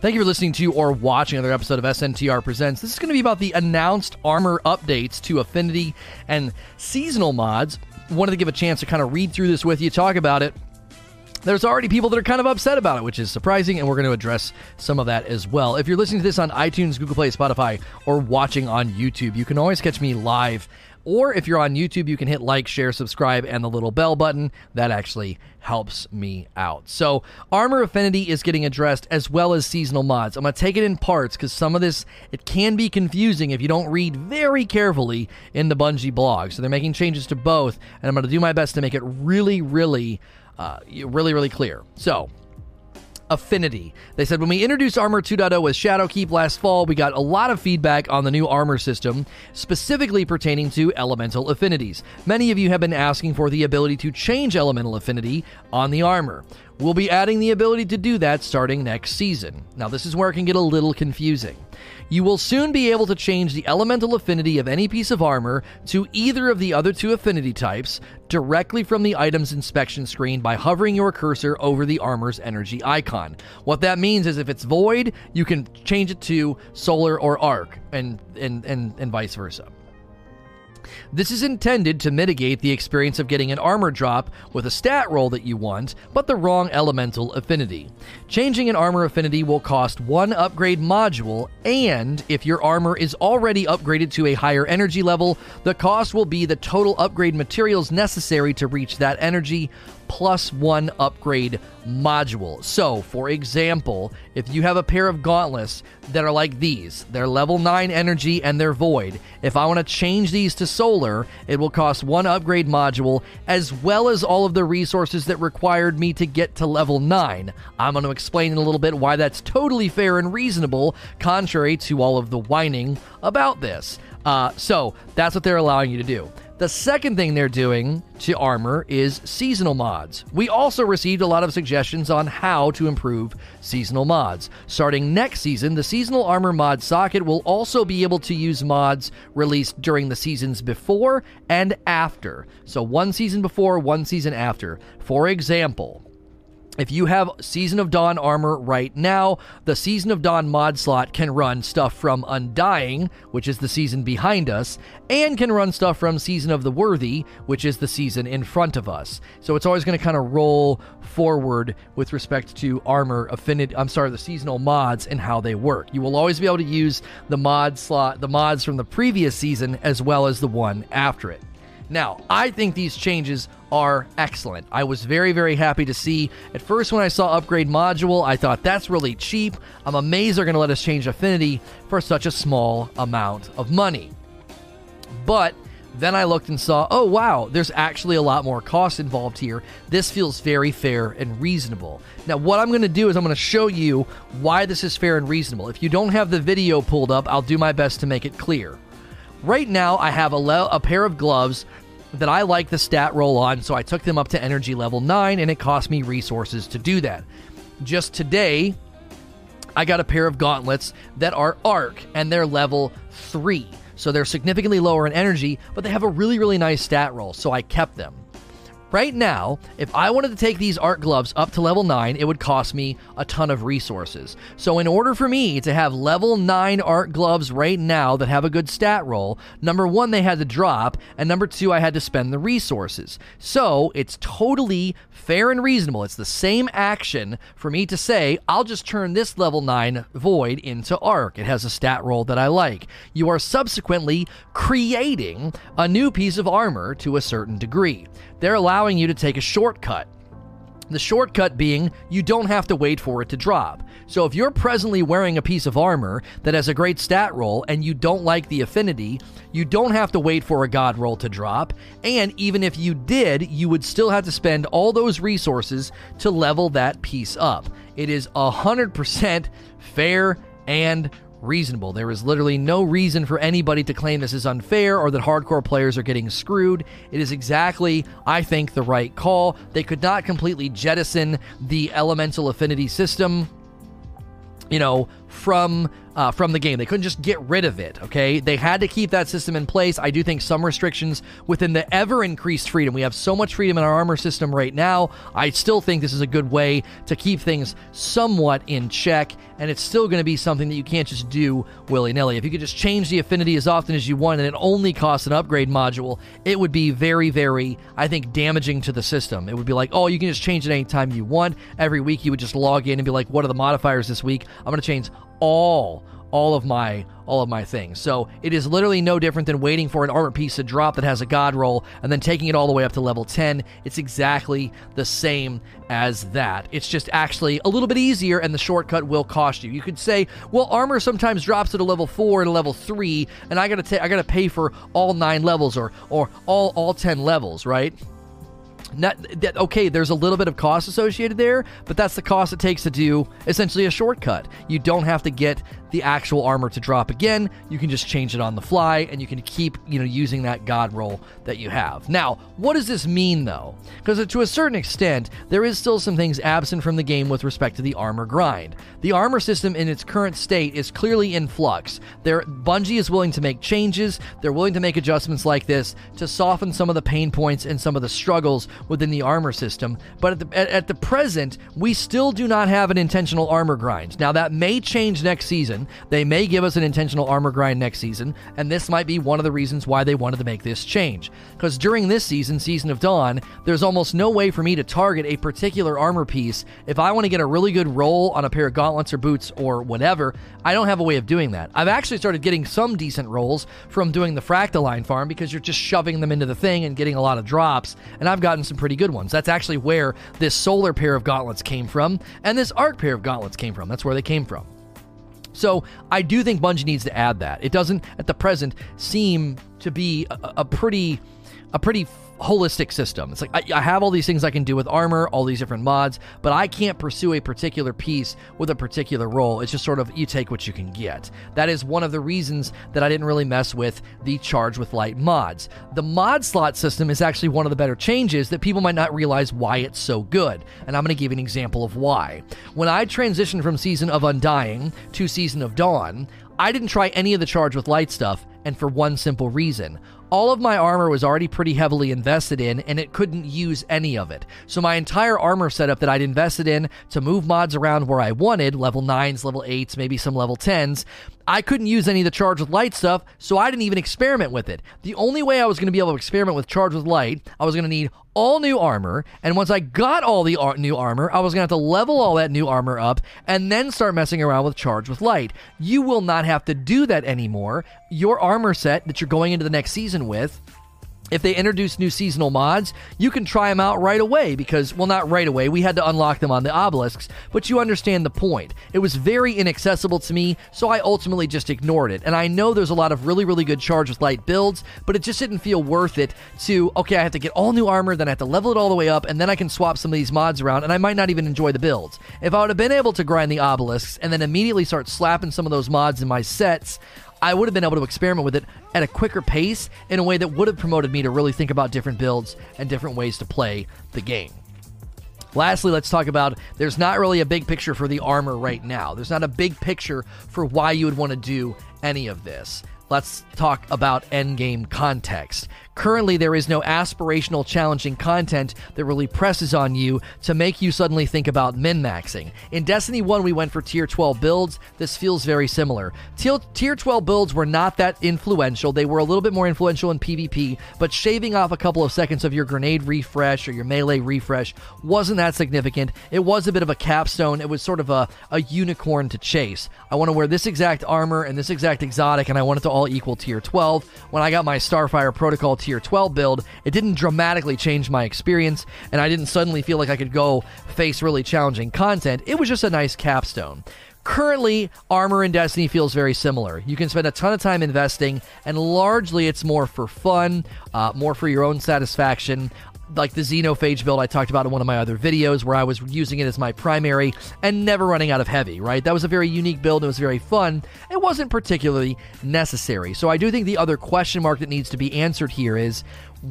Thank you for listening to or watching another episode of SNTR Presents. This is going to be about the announced armor updates to Affinity and seasonal mods. Wanted to give a chance to kind of read through this with you, talk about it. There's already people that are kind of upset about it, which is surprising, and we're going to address some of that as well. If you're listening to this on iTunes, Google Play, Spotify, or watching on YouTube, you can always catch me live or if you're on YouTube, you can hit like, share, subscribe, and the little bell button. That actually helps me out. So, Armor Affinity is getting addressed as well as seasonal mods. I'm going to take it in parts because some of this it can be confusing if you don't read very carefully in the Bungie blog. So they're making changes to both, and I'm going to do my best to make it really, really, uh, really, really clear. So, Affinity. They said when we introduced Armor 2.0 with Shadowkeep last fall, we got a lot of feedback on the new armor system, specifically pertaining to elemental affinities. Many of you have been asking for the ability to change elemental affinity on the armor. We'll be adding the ability to do that starting next season. Now, this is where it can get a little confusing. You will soon be able to change the elemental affinity of any piece of armor to either of the other two affinity types directly from the item's inspection screen by hovering your cursor over the armor's energy icon. What that means is if it's void, you can change it to solar or arc and and and, and vice versa. This is intended to mitigate the experience of getting an armor drop with a stat roll that you want, but the wrong elemental affinity. Changing an armor affinity will cost one upgrade module, and if your armor is already upgraded to a higher energy level, the cost will be the total upgrade materials necessary to reach that energy, plus one upgrade module. So, for example, if you have a pair of gauntlets that are like these, they're level 9 energy and they're void. If I want to change these to solar, it will cost one upgrade module as well as all of the resources that required me to get to level 9. I'm going to explain in a little bit why that's totally fair and reasonable, contrary to all of the whining about this. Uh, so, that's what they're allowing you to do. The second thing they're doing to Armor is seasonal mods. We also received a lot of suggestions on how to improve seasonal mods. Starting next season, the Seasonal Armor mod socket will also be able to use mods released during the seasons before and after. So, one season before, one season after. For example, if you have Season of Dawn armor right now, the Season of Dawn mod slot can run stuff from Undying, which is the season behind us, and can run stuff from Season of the Worthy, which is the season in front of us. So it's always going to kind of roll forward with respect to armor affinity. I'm sorry, the seasonal mods and how they work. You will always be able to use the mod slot, the mods from the previous season as well as the one after it. Now, I think these changes are excellent. I was very, very happy to see. At first, when I saw upgrade module, I thought that's really cheap. I'm amazed they're going to let us change affinity for such a small amount of money. But then I looked and saw, oh wow, there's actually a lot more cost involved here. This feels very fair and reasonable. Now, what I'm going to do is I'm going to show you why this is fair and reasonable. If you don't have the video pulled up, I'll do my best to make it clear. Right now, I have a, le- a pair of gloves that I like the stat roll on, so I took them up to energy level 9, and it cost me resources to do that. Just today, I got a pair of gauntlets that are arc, and they're level 3. So they're significantly lower in energy, but they have a really, really nice stat roll, so I kept them. Right now, if I wanted to take these arc gloves up to level 9, it would cost me a ton of resources. So, in order for me to have level 9 arc gloves right now that have a good stat roll, number one, they had to drop, and number two, I had to spend the resources. So, it's totally fair and reasonable. It's the same action for me to say, I'll just turn this level 9 void into arc. It has a stat roll that I like. You are subsequently creating a new piece of armor to a certain degree. They're allowing you to take a shortcut. The shortcut being you don't have to wait for it to drop. So if you're presently wearing a piece of armor that has a great stat roll and you don't like the affinity, you don't have to wait for a god roll to drop. And even if you did, you would still have to spend all those resources to level that piece up. It is 100% fair and reasonable. There is literally no reason for anybody to claim this is unfair or that hardcore players are getting screwed. It is exactly, I think, the right call. They could not completely jettison the elemental affinity system you know, from uh, from the game. They couldn't just get rid of it. Okay, they had to keep that system in place. I do think some restrictions within the ever increased freedom. We have so much freedom in our armor system right now. I still think this is a good way to keep things somewhat in check and it's still going to be something that you can't just do willy nilly. If you could just change the affinity as often as you want and it only costs an upgrade module, it would be very, very, I think, damaging to the system. It would be like, oh, you can just change it anytime you want. Every week you would just log in and be like, what are the modifiers this week? I'm going to change all all of my all of my things. So it is literally no different than waiting for an armor piece to drop that has a god roll and then taking it all the way up to level 10. It's exactly the same as that. It's just actually a little bit easier and the shortcut will cost you. You could say, "Well, armor sometimes drops to a level 4 and a level 3 and I got to ta- I got to pay for all 9 levels or or all all 10 levels, right?" Not that okay, there's a little bit of cost associated there, but that's the cost it takes to do essentially a shortcut. You don't have to get the actual armor to drop again. You can just change it on the fly and you can keep, you know, using that god roll that you have. Now, what does this mean though? Because to a certain extent, there is still some things absent from the game with respect to the armor grind. The armor system in its current state is clearly in flux. There Bungie is willing to make changes, they're willing to make adjustments like this to soften some of the pain points and some of the struggles within the armor system, but at the at, at the present, we still do not have an intentional armor grind. Now that may change next season season. They may give us an intentional armor grind next season, and this might be one of the reasons why they wanted to make this change. Because during this season, Season of Dawn, there's almost no way for me to target a particular armor piece. If I want to get a really good roll on a pair of gauntlets or boots or whatever, I don't have a way of doing that. I've actually started getting some decent rolls from doing the Fractaline farm because you're just shoving them into the thing and getting a lot of drops, and I've gotten some pretty good ones. That's actually where this solar pair of gauntlets came from, and this arc pair of gauntlets came from. That's where they came from. So I do think Bungie needs to add that. It doesn't, at the present, seem to be a, a pretty, a pretty holistic system. It's like I, I, have all these things I can do with armor, all these different mods, but I can't pursue a particular piece with a particular roll. It's just sort of you take what you can get. That is one of the reasons that I didn't really mess with the Charge with Light mods. The mod slot system is actually one of the better changes that people might not realize why it's so good. And I'm going to give an example of why. When I transitioned from Season of Undying to Season of Dawn, I didn't try any of the Charge with Light stuff, and for one simple reason all of my armor was already pretty heavily invested in, and it couldn't use any of it. So my entire armor setup that I'd invested in to move mods around where I wanted, level 9s, level 8s, maybe some level 10s, I couldn't use any of the charge with light stuff, so I didn't even experiment with it. The only way I was going to be able to experiment with charge with light, I was going to need all new armor, and once I got all the ar- new armor, I was going to have to level all that new armor up and then start messing around with charge with light. You will not have to do that anymore. Your armor set that you're going into the next season with if they introduce new seasonal mods, you can try them out right away because, well, not right away. We had to unlock them on the obelisks, but you understand the point. It was very inaccessible to me, so I ultimately just ignored it. And I know there's a lot of really, really good charge with light builds, but it just didn't feel worth it to, okay, I have to get all new armor, then I have to level it all the way up, and then I can swap some of these mods around, and I might not even enjoy the builds. If I would have been able to grind the obelisks and then immediately start slapping some of those mods in my sets, I would have been able to experiment with it at a quicker pace in a way that would have promoted me to really think about different builds and different ways to play the game. Lastly, let's talk about there's not really a big picture for the armor right now. There's not a big picture for why you would want to do any of this. Let's talk about endgame context. Currently, there is no aspirational, challenging content that really presses on you to make you suddenly think about min maxing. In Destiny 1, we went for tier 12 builds. This feels very similar. Tier tier 12 builds were not that influential. They were a little bit more influential in PvP, but shaving off a couple of seconds of your grenade refresh or your melee refresh wasn't that significant. It was a bit of a capstone. It was sort of a, a unicorn to chase. I want to wear this exact armor and this exact exotic, and I want it to all equal tier 12. When I got my Starfire Protocol tier 12 build, it didn't dramatically change my experience, and I didn't suddenly feel like I could go face really challenging content. It was just a nice capstone. Currently, Armor in Destiny feels very similar. You can spend a ton of time investing, and largely it's more for fun, uh, more for your own satisfaction like the Xenophage build I talked about in one of my other videos where I was using it as my primary and never running out of heavy, right? That was a very unique build. It was very fun. It wasn't particularly necessary. So I do think the other question mark that needs to be answered here is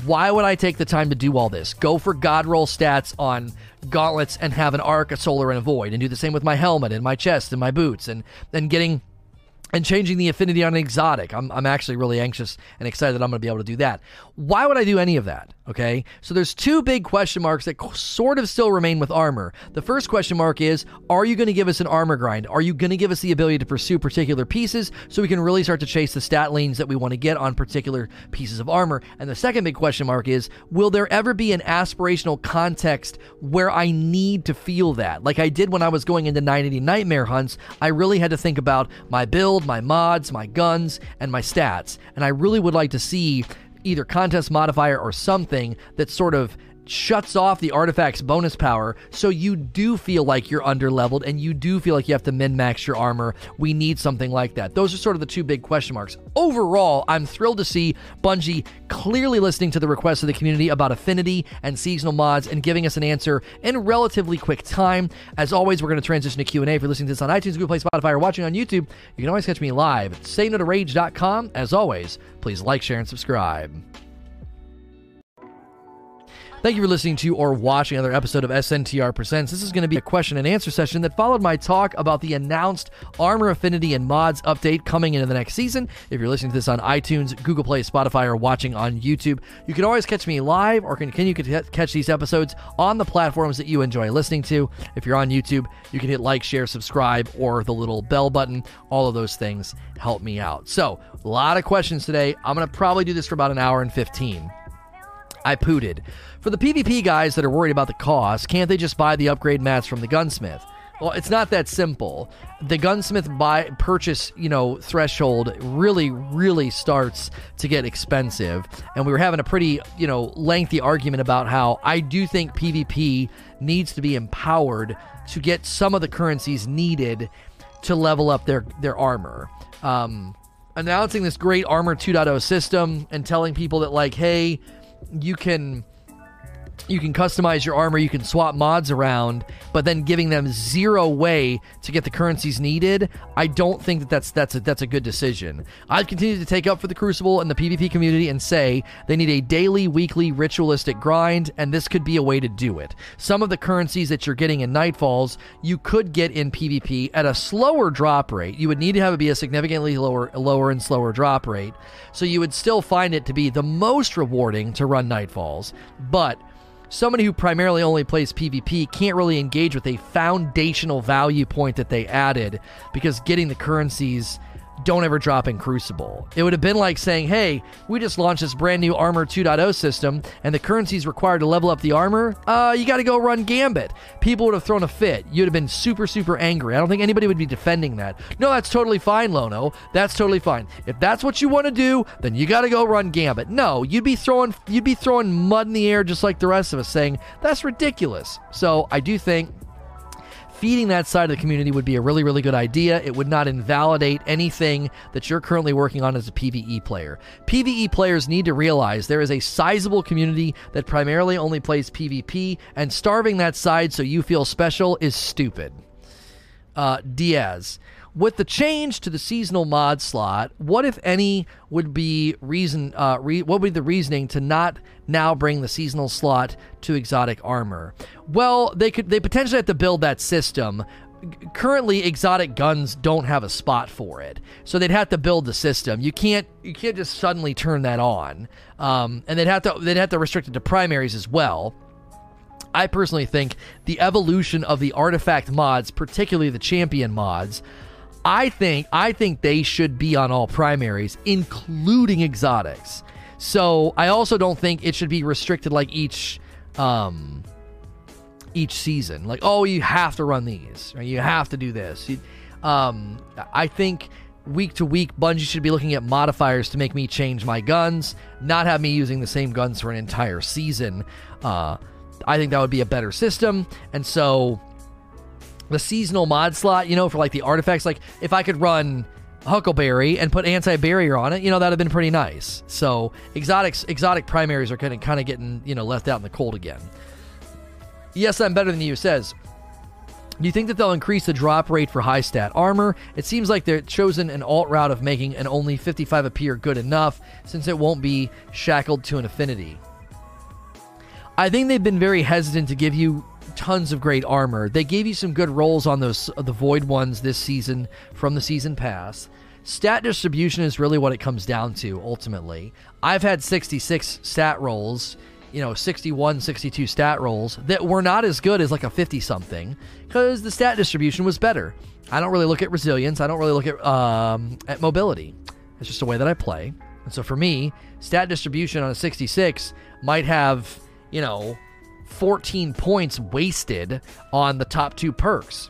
why would I take the time to do all this? Go for god roll stats on gauntlets and have an arc, a solar, and a void, and do the same with my helmet and my chest and my boots, and then getting and changing the affinity on an exotic. I'm, I'm actually really anxious and excited that I'm going to be able to do that. Why would I do any of that? Okay, so there's two big question marks that sort of still remain with armor. The first question mark is Are you going to give us an armor grind? Are you going to give us the ability to pursue particular pieces so we can really start to chase the stat lanes that we want to get on particular pieces of armor? And the second big question mark is Will there ever be an aspirational context where I need to feel that? Like I did when I was going into 980 Nightmare hunts, I really had to think about my build, my mods, my guns, and my stats. And I really would like to see either contest modifier or something that sort of shuts off the artifact's bonus power so you do feel like you're under leveled and you do feel like you have to min max your armor. We need something like that. Those are sort of the two big question marks. Overall, I'm thrilled to see Bungie clearly listening to the requests of the community about affinity and seasonal mods and giving us an answer in relatively quick time. As always, we're going to transition to Q&A. If you're listening to this on iTunes, Google Play, Spotify, or watching on YouTube, you can always catch me live at sayno As always, please like, share, and subscribe. Thank you for listening to or watching another episode of SNTR Presents. This is going to be a question and answer session that followed my talk about the announced Armor Affinity and Mods update coming into the next season. If you're listening to this on iTunes, Google Play, Spotify, or watching on YouTube, you can always catch me live or can you catch these episodes on the platforms that you enjoy listening to. If you're on YouTube, you can hit like, share, subscribe, or the little bell button. All of those things help me out. So, a lot of questions today. I'm going to probably do this for about an hour and 15. I pooted. For the PvP guys that are worried about the cost, can't they just buy the upgrade mats from the gunsmith? Well, it's not that simple. The gunsmith buy purchase, you know, threshold really, really starts to get expensive. And we were having a pretty, you know, lengthy argument about how I do think PvP needs to be empowered to get some of the currencies needed to level up their their armor. Um, announcing this great armor 2.0 system and telling people that like, hey, you can you can customize your armor, you can swap mods around, but then giving them zero way to get the currencies needed, I don't think that that's that's a, that's a good decision. I've continued to take up for the Crucible and the PvP community and say they need a daily, weekly, ritualistic grind, and this could be a way to do it. Some of the currencies that you're getting in Nightfalls, you could get in PvP at a slower drop rate. You would need to have it be a significantly lower, lower and slower drop rate, so you would still find it to be the most rewarding to run Nightfalls, but somebody who primarily only plays PvP can't really engage with a foundational value point that they added because getting the currencies don't ever drop in Crucible. It would have been like saying, hey, we just launched this brand new Armor 2.0 system, and the currencies required to level up the armor, uh, you got to go run Gambit. People would have thrown a fit. You'd have been super, super angry. I don't think anybody would be defending that. No, that's totally fine, Lono. That's totally fine. If that's what you want to do, then you got to go run Gambit. No, you'd be throwing you'd be throwing mud in the air just like the rest of us, saying that's ridiculous. So I do think feeding that side of the community would be a really, really good idea. It would not invalidate anything that you're currently working on as a PvE player. PvE players need to realize there is a sizable community that primarily only plays PvP, and starving that side so you feel special is stupid. Uh, Diaz. With the change to the seasonal mod slot, what if any would be reason? Uh, re- what would be the reasoning to not now bring the seasonal slot to exotic armor? Well, they could. They potentially have to build that system. Currently, exotic guns don't have a spot for it, so they'd have to build the system. You can't. You can't just suddenly turn that on, um, and they'd have to. They'd have to restrict it to primaries as well. I personally think the evolution of the artifact mods, particularly the champion mods, I think I think they should be on all primaries, including exotics. So I also don't think it should be restricted like each um, each season. Like, oh, you have to run these, or you have to do this. You, um, I think week to week, Bungie should be looking at modifiers to make me change my guns, not have me using the same guns for an entire season. Uh, I think that would be a better system, and so the seasonal mod slot, you know, for like the artifacts. Like if I could run Huckleberry and put anti-barrier on it, you know, that'd have been pretty nice. So exotics, exotic primaries are kind of kind of getting you know left out in the cold again. Yes, I'm better than you. Says. Do you think that they'll increase the drop rate for high stat armor? It seems like they're chosen an alt route of making an only 55 appear good enough, since it won't be shackled to an affinity. I think they've been very hesitant to give you tons of great armor. They gave you some good rolls on those the void ones this season from the season pass. Stat distribution is really what it comes down to ultimately. I've had 66 stat rolls you know 61 62 stat rolls that were not as good as like a 50 something because the stat distribution was better i don't really look at resilience i don't really look at um, at mobility it's just a way that i play and so for me stat distribution on a 66 might have you know 14 points wasted on the top two perks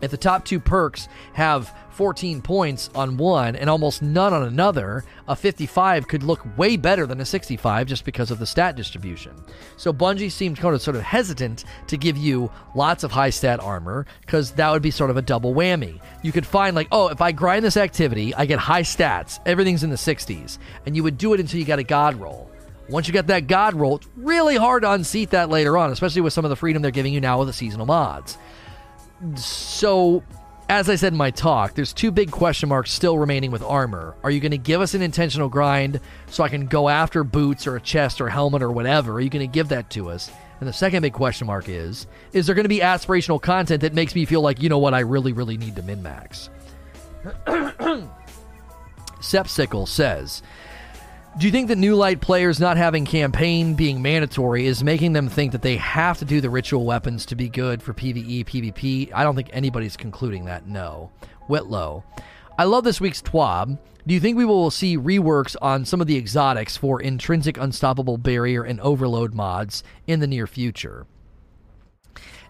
if the top two perks have 14 points on one and almost none on another, a 55 could look way better than a 65 just because of the stat distribution. So Bungie seemed kind of sort of hesitant to give you lots of high stat armor because that would be sort of a double whammy. You could find like, oh, if I grind this activity, I get high stats, everything's in the 60s, and you would do it until you got a god roll. Once you get that god roll, it's really hard to unseat that later on, especially with some of the freedom they're giving you now with the seasonal mods. So as I said in my talk, there's two big question marks still remaining with armor. Are you going to give us an intentional grind so I can go after boots or a chest or helmet or whatever? Are you going to give that to us? And the second big question mark is Is there going to be aspirational content that makes me feel like, you know what, I really, really need to min max? Sepsicle says, do you think that new light players not having campaign being mandatory is making them think that they have to do the ritual weapons to be good for PvE, PvP? I don't think anybody's concluding that, no. Whitlow. I love this week's TWAB. Do you think we will see reworks on some of the exotics for intrinsic unstoppable barrier and overload mods in the near future?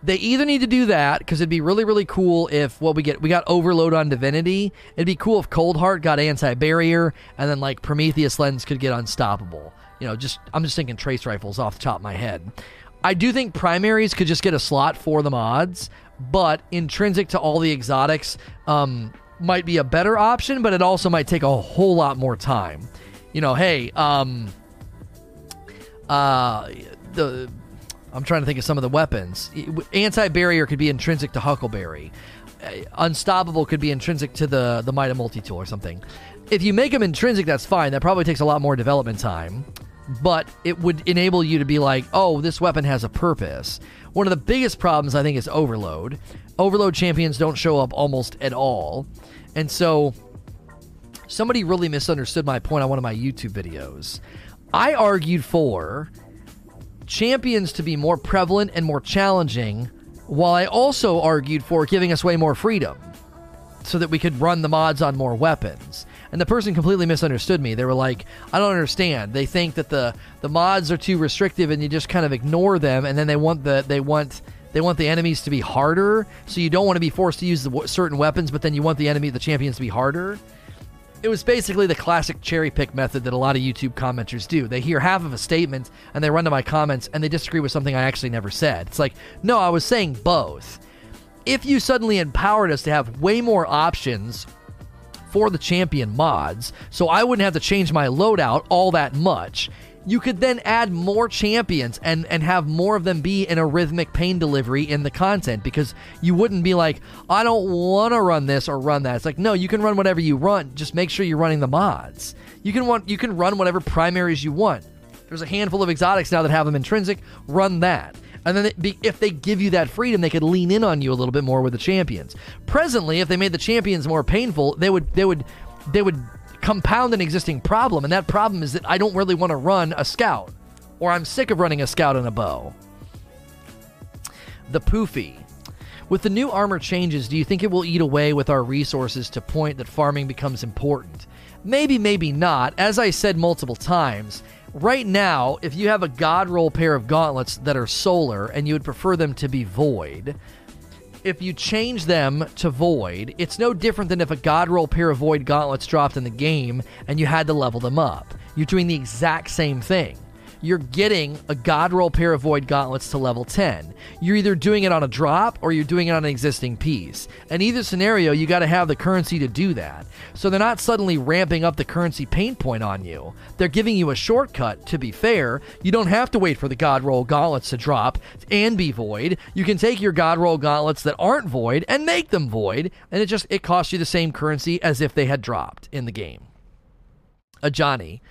They either need to do that because it'd be really really cool if what we get we got overload on divinity. It'd be cool if Coldheart got anti barrier and then like Prometheus lens could get unstoppable. You know, just I'm just thinking trace rifles off the top of my head. I do think primaries could just get a slot for the mods, but intrinsic to all the exotics um, might be a better option, but it also might take a whole lot more time. You know, hey, um, uh, the I'm trying to think of some of the weapons. Anti barrier could be intrinsic to Huckleberry. Uh, unstoppable could be intrinsic to the the Mida multi tool or something. If you make them intrinsic, that's fine. That probably takes a lot more development time, but it would enable you to be like, oh, this weapon has a purpose. One of the biggest problems I think is overload. Overload champions don't show up almost at all, and so somebody really misunderstood my point on one of my YouTube videos. I argued for champions to be more prevalent and more challenging, while I also argued for giving us way more freedom so that we could run the mods on more weapons. And the person completely misunderstood me. They were like, I don't understand. They think that the, the mods are too restrictive and you just kind of ignore them and then they want the they want they want the enemies to be harder, so you don't want to be forced to use the certain weapons, but then you want the enemy the champions to be harder it was basically the classic cherry pick method that a lot of YouTube commenters do. They hear half of a statement and they run to my comments and they disagree with something I actually never said. It's like, no, I was saying both. If you suddenly empowered us to have way more options for the champion mods, so I wouldn't have to change my loadout all that much, you could then add more champions and and have more of them be in a rhythmic pain delivery in the content because you wouldn't be like I don't want to run this or run that. It's like no, you can run whatever you run. Just make sure you're running the mods. You can want you can run whatever primaries you want. There's a handful of exotics now that have them intrinsic. Run that. And then be, if they give you that freedom, they could lean in on you a little bit more with the champions. Presently, if they made the champions more painful, they would they would they would compound an existing problem, and that problem is that I don't really want to run a scout, or I'm sick of running a scout and a bow. The poofy. With the new armor changes, do you think it will eat away with our resources to point that farming becomes important? Maybe, maybe not. As I said multiple times, right now, if you have a god roll pair of gauntlets that are solar and you would prefer them to be void, if you change them to void, it's no different than if a god roll pair of void gauntlets dropped in the game and you had to level them up. You're doing the exact same thing you're getting a God roll pair of Void Gauntlets to level 10. You're either doing it on a drop or you're doing it on an existing piece. In either scenario, you got to have the currency to do that. So they're not suddenly ramping up the currency pain point on you. They're giving you a shortcut. To be fair, you don't have to wait for the God roll gauntlets to drop and be void. You can take your God roll gauntlets that aren't void and make them void, and it just it costs you the same currency as if they had dropped in the game. A Johnny.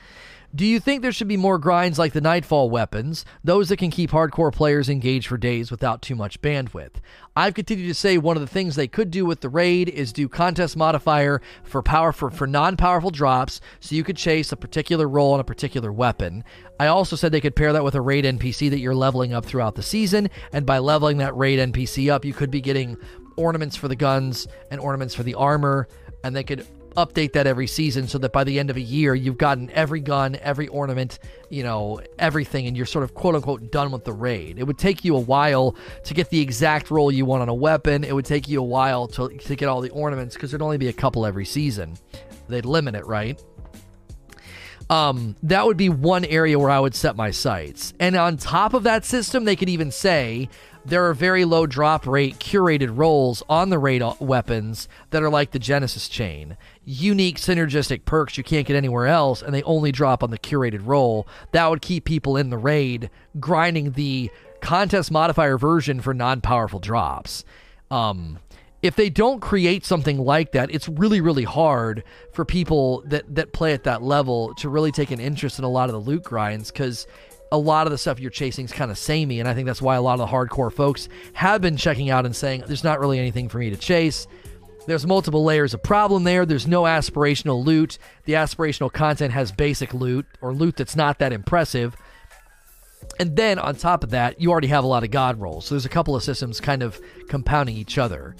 Do you think there should be more grinds like the Nightfall weapons, those that can keep hardcore players engaged for days without too much bandwidth? I've continued to say one of the things they could do with the raid is do contest modifier for power for, for non-powerful drops so you could chase a particular roll on a particular weapon. I also said they could pair that with a raid NPC that you're leveling up throughout the season, and by leveling that raid NPC up, you could be getting ornaments for the guns and ornaments for the armor, and they could update that every season so that by the end of a year you've gotten every gun, every ornament, you know, everything, and you're sort of quote unquote done with the raid. It would take you a while to get the exact roll you want on a weapon. It would take you a while to, to get all the ornaments because there'd only be a couple every season. They'd limit it, right? Um, that would be one area where I would set my sights. And on top of that system, they could even say there are very low drop rate curated rolls on the raid weapons that are like the Genesis chain. Unique synergistic perks you can't get anywhere else, and they only drop on the curated roll That would keep people in the raid grinding the contest modifier version for non powerful drops. Um, if they don't create something like that, it's really, really hard for people that, that play at that level to really take an interest in a lot of the loot grinds because a lot of the stuff you're chasing is kind of samey. And I think that's why a lot of the hardcore folks have been checking out and saying, there's not really anything for me to chase. There's multiple layers of problem there. There's no aspirational loot. The aspirational content has basic loot or loot that's not that impressive. And then on top of that, you already have a lot of god rolls. So there's a couple of systems kind of compounding each other.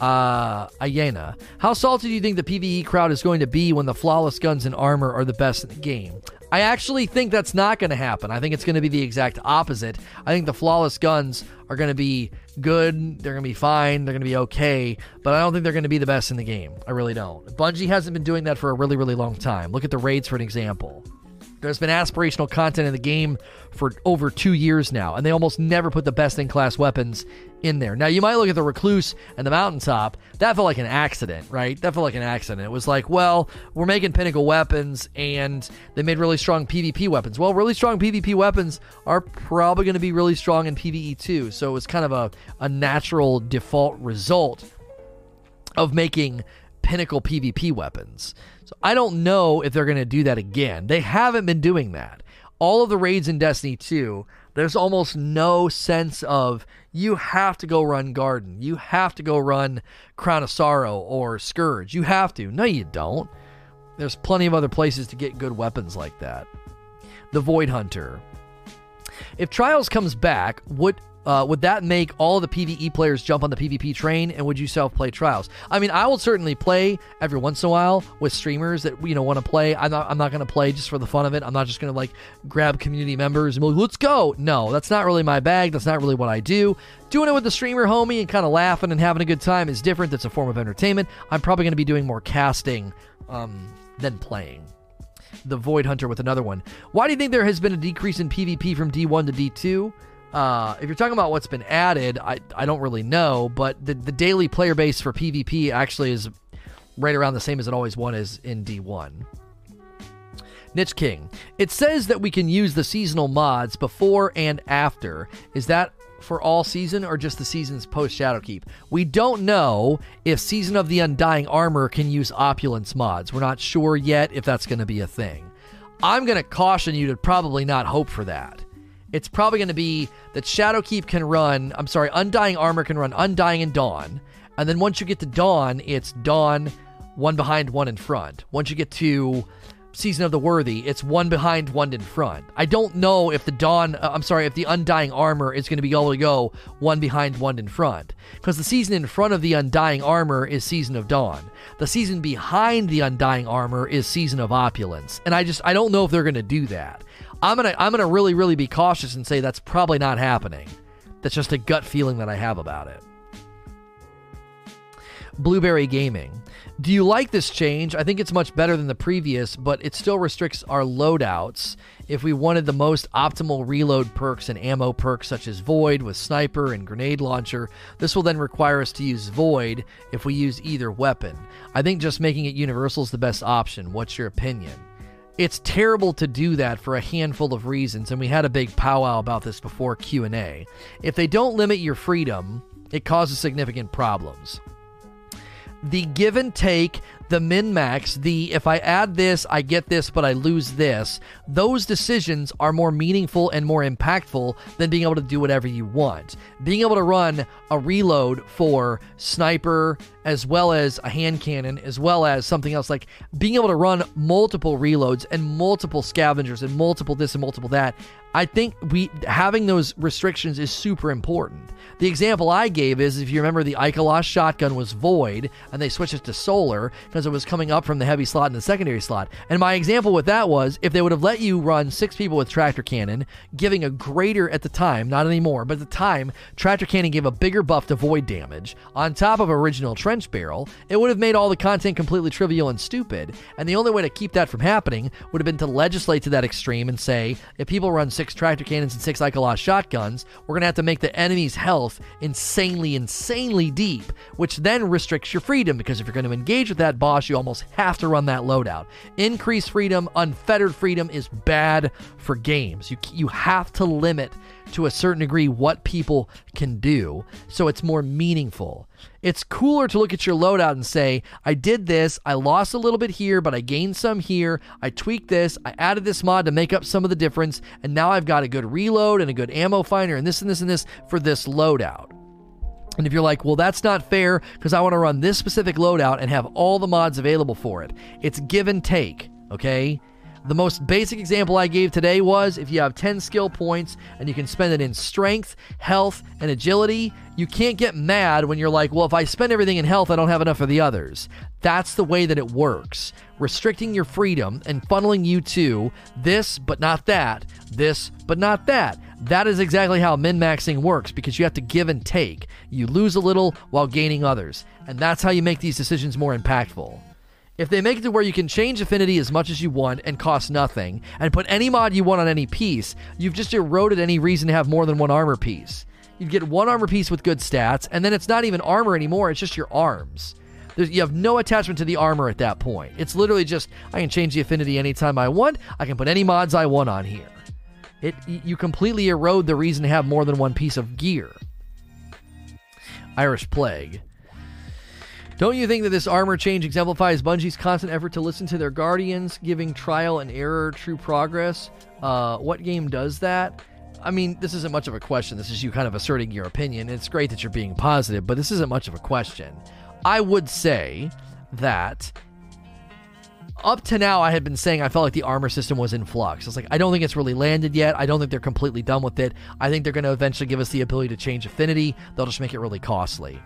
Uh, Ayena. How salty do you think the PvE crowd is going to be when the flawless guns and armor are the best in the game? I actually think that's not going to happen. I think it's going to be the exact opposite. I think the flawless guns are going to be good. They're going to be fine. They're going to be okay. But I don't think they're going to be the best in the game. I really don't. Bungie hasn't been doing that for a really, really long time. Look at the raids for an example. There's been aspirational content in the game for over two years now, and they almost never put the best in class weapons in there. Now, you might look at the Recluse and the Mountaintop. That felt like an accident, right? That felt like an accident. It was like, well, we're making pinnacle weapons, and they made really strong PvP weapons. Well, really strong PvP weapons are probably going to be really strong in PvE too. So it was kind of a, a natural default result of making pinnacle PvP weapons. So I don't know if they're going to do that again. They haven't been doing that. All of the raids in Destiny 2, there's almost no sense of you have to go run Garden. You have to go run Crown of Sorrow or Scourge. You have to. No, you don't. There's plenty of other places to get good weapons like that. The Void Hunter. If Trials comes back, would uh, would that make all the PVE players jump on the PvP train, and would you self play trials? I mean, I will certainly play every once in a while with streamers that you know want to play. I'm not. I'm not going to play just for the fun of it. I'm not just going to like grab community members and be like, "Let's go." No, that's not really my bag. That's not really what I do. Doing it with the streamer homie and kind of laughing and having a good time is different. That's a form of entertainment. I'm probably going to be doing more casting um, than playing the Void Hunter with another one. Why do you think there has been a decrease in PvP from D1 to D2? Uh, if you're talking about what's been added, I, I don't really know, but the, the daily player base for PvP actually is right around the same as it always was in D1. Niche King. It says that we can use the seasonal mods before and after. Is that for all season or just the seasons post Shadowkeep? We don't know if Season of the Undying Armor can use opulence mods. We're not sure yet if that's going to be a thing. I'm going to caution you to probably not hope for that it's probably going to be that Shadowkeep can run, I'm sorry, Undying Armor can run Undying and Dawn. And then once you get to Dawn, it's Dawn, one behind, one in front. Once you get to Season of the Worthy, it's one behind, one in front. I don't know if the Dawn, uh, I'm sorry, if the Undying Armor is going to be able to go one behind, one in front. Because the season in front of the Undying Armor is Season of Dawn. The season behind the Undying Armor is Season of Opulence. And I just, I don't know if they're going to do that. I'm gonna I'm gonna really really be cautious and say that's probably not happening. That's just a gut feeling that I have about it. Blueberry Gaming. Do you like this change? I think it's much better than the previous, but it still restricts our loadouts. If we wanted the most optimal reload perks and ammo perks, such as Void with Sniper and Grenade Launcher, this will then require us to use Void if we use either weapon. I think just making it universal is the best option. What's your opinion? It's terrible to do that for a handful of reasons and we had a big powwow about this before q&a if they don't limit your freedom it causes significant problems. The give and take the min max, the if I add this, I get this, but I lose this, those decisions are more meaningful and more impactful than being able to do whatever you want. Being able to run a reload for sniper, as well as a hand cannon, as well as something else like being able to run multiple reloads and multiple scavengers and multiple this and multiple that. I think we having those restrictions is super important. The example I gave is if you remember the Ikelos shotgun was void and they switched it to solar because it was coming up from the heavy slot and the secondary slot. And my example with that was if they would have let you run six people with tractor cannon, giving a greater at the time, not anymore, but at the time, tractor cannon gave a bigger buff to void damage on top of original trench barrel, it would have made all the content completely trivial and stupid. And the only way to keep that from happening would have been to legislate to that extreme and say if people run six tractor cannons and six Ikelos shotguns, we're going to have to make the enemy's health insanely, insanely deep, which then restricts your freedom because if you're going to engage with that boss, you almost have to run that loadout. Increased freedom, unfettered freedom is bad for games. You, you have to limit to a certain degree what people can do so it's more meaningful. It's cooler to look at your loadout and say, I did this, I lost a little bit here, but I gained some here, I tweaked this, I added this mod to make up some of the difference, and now I've got a good reload and a good ammo finder and this and this and this for this loadout. And if you're like, well, that's not fair because I want to run this specific loadout and have all the mods available for it, it's give and take, okay? The most basic example I gave today was if you have 10 skill points and you can spend it in strength, health, and agility, you can't get mad when you're like, well, if I spend everything in health, I don't have enough for the others. That's the way that it works. Restricting your freedom and funneling you to this but not that, this but not that. That is exactly how min maxing works because you have to give and take. You lose a little while gaining others. And that's how you make these decisions more impactful. If they make it to where you can change affinity as much as you want and cost nothing, and put any mod you want on any piece, you've just eroded any reason to have more than one armor piece. You'd get one armor piece with good stats, and then it's not even armor anymore, it's just your arms. There's, you have no attachment to the armor at that point. It's literally just I can change the affinity anytime I want. I can put any mods I want on here. It you completely erode the reason to have more than one piece of gear. Irish Plague. Don't you think that this armor change exemplifies Bungie's constant effort to listen to their guardians, giving trial and error true progress? Uh, what game does that? I mean, this isn't much of a question. This is you kind of asserting your opinion. It's great that you're being positive, but this isn't much of a question. I would say that up to now, I had been saying I felt like the armor system was in flux. It's like, I don't think it's really landed yet. I don't think they're completely done with it. I think they're going to eventually give us the ability to change affinity. They'll just make it really costly.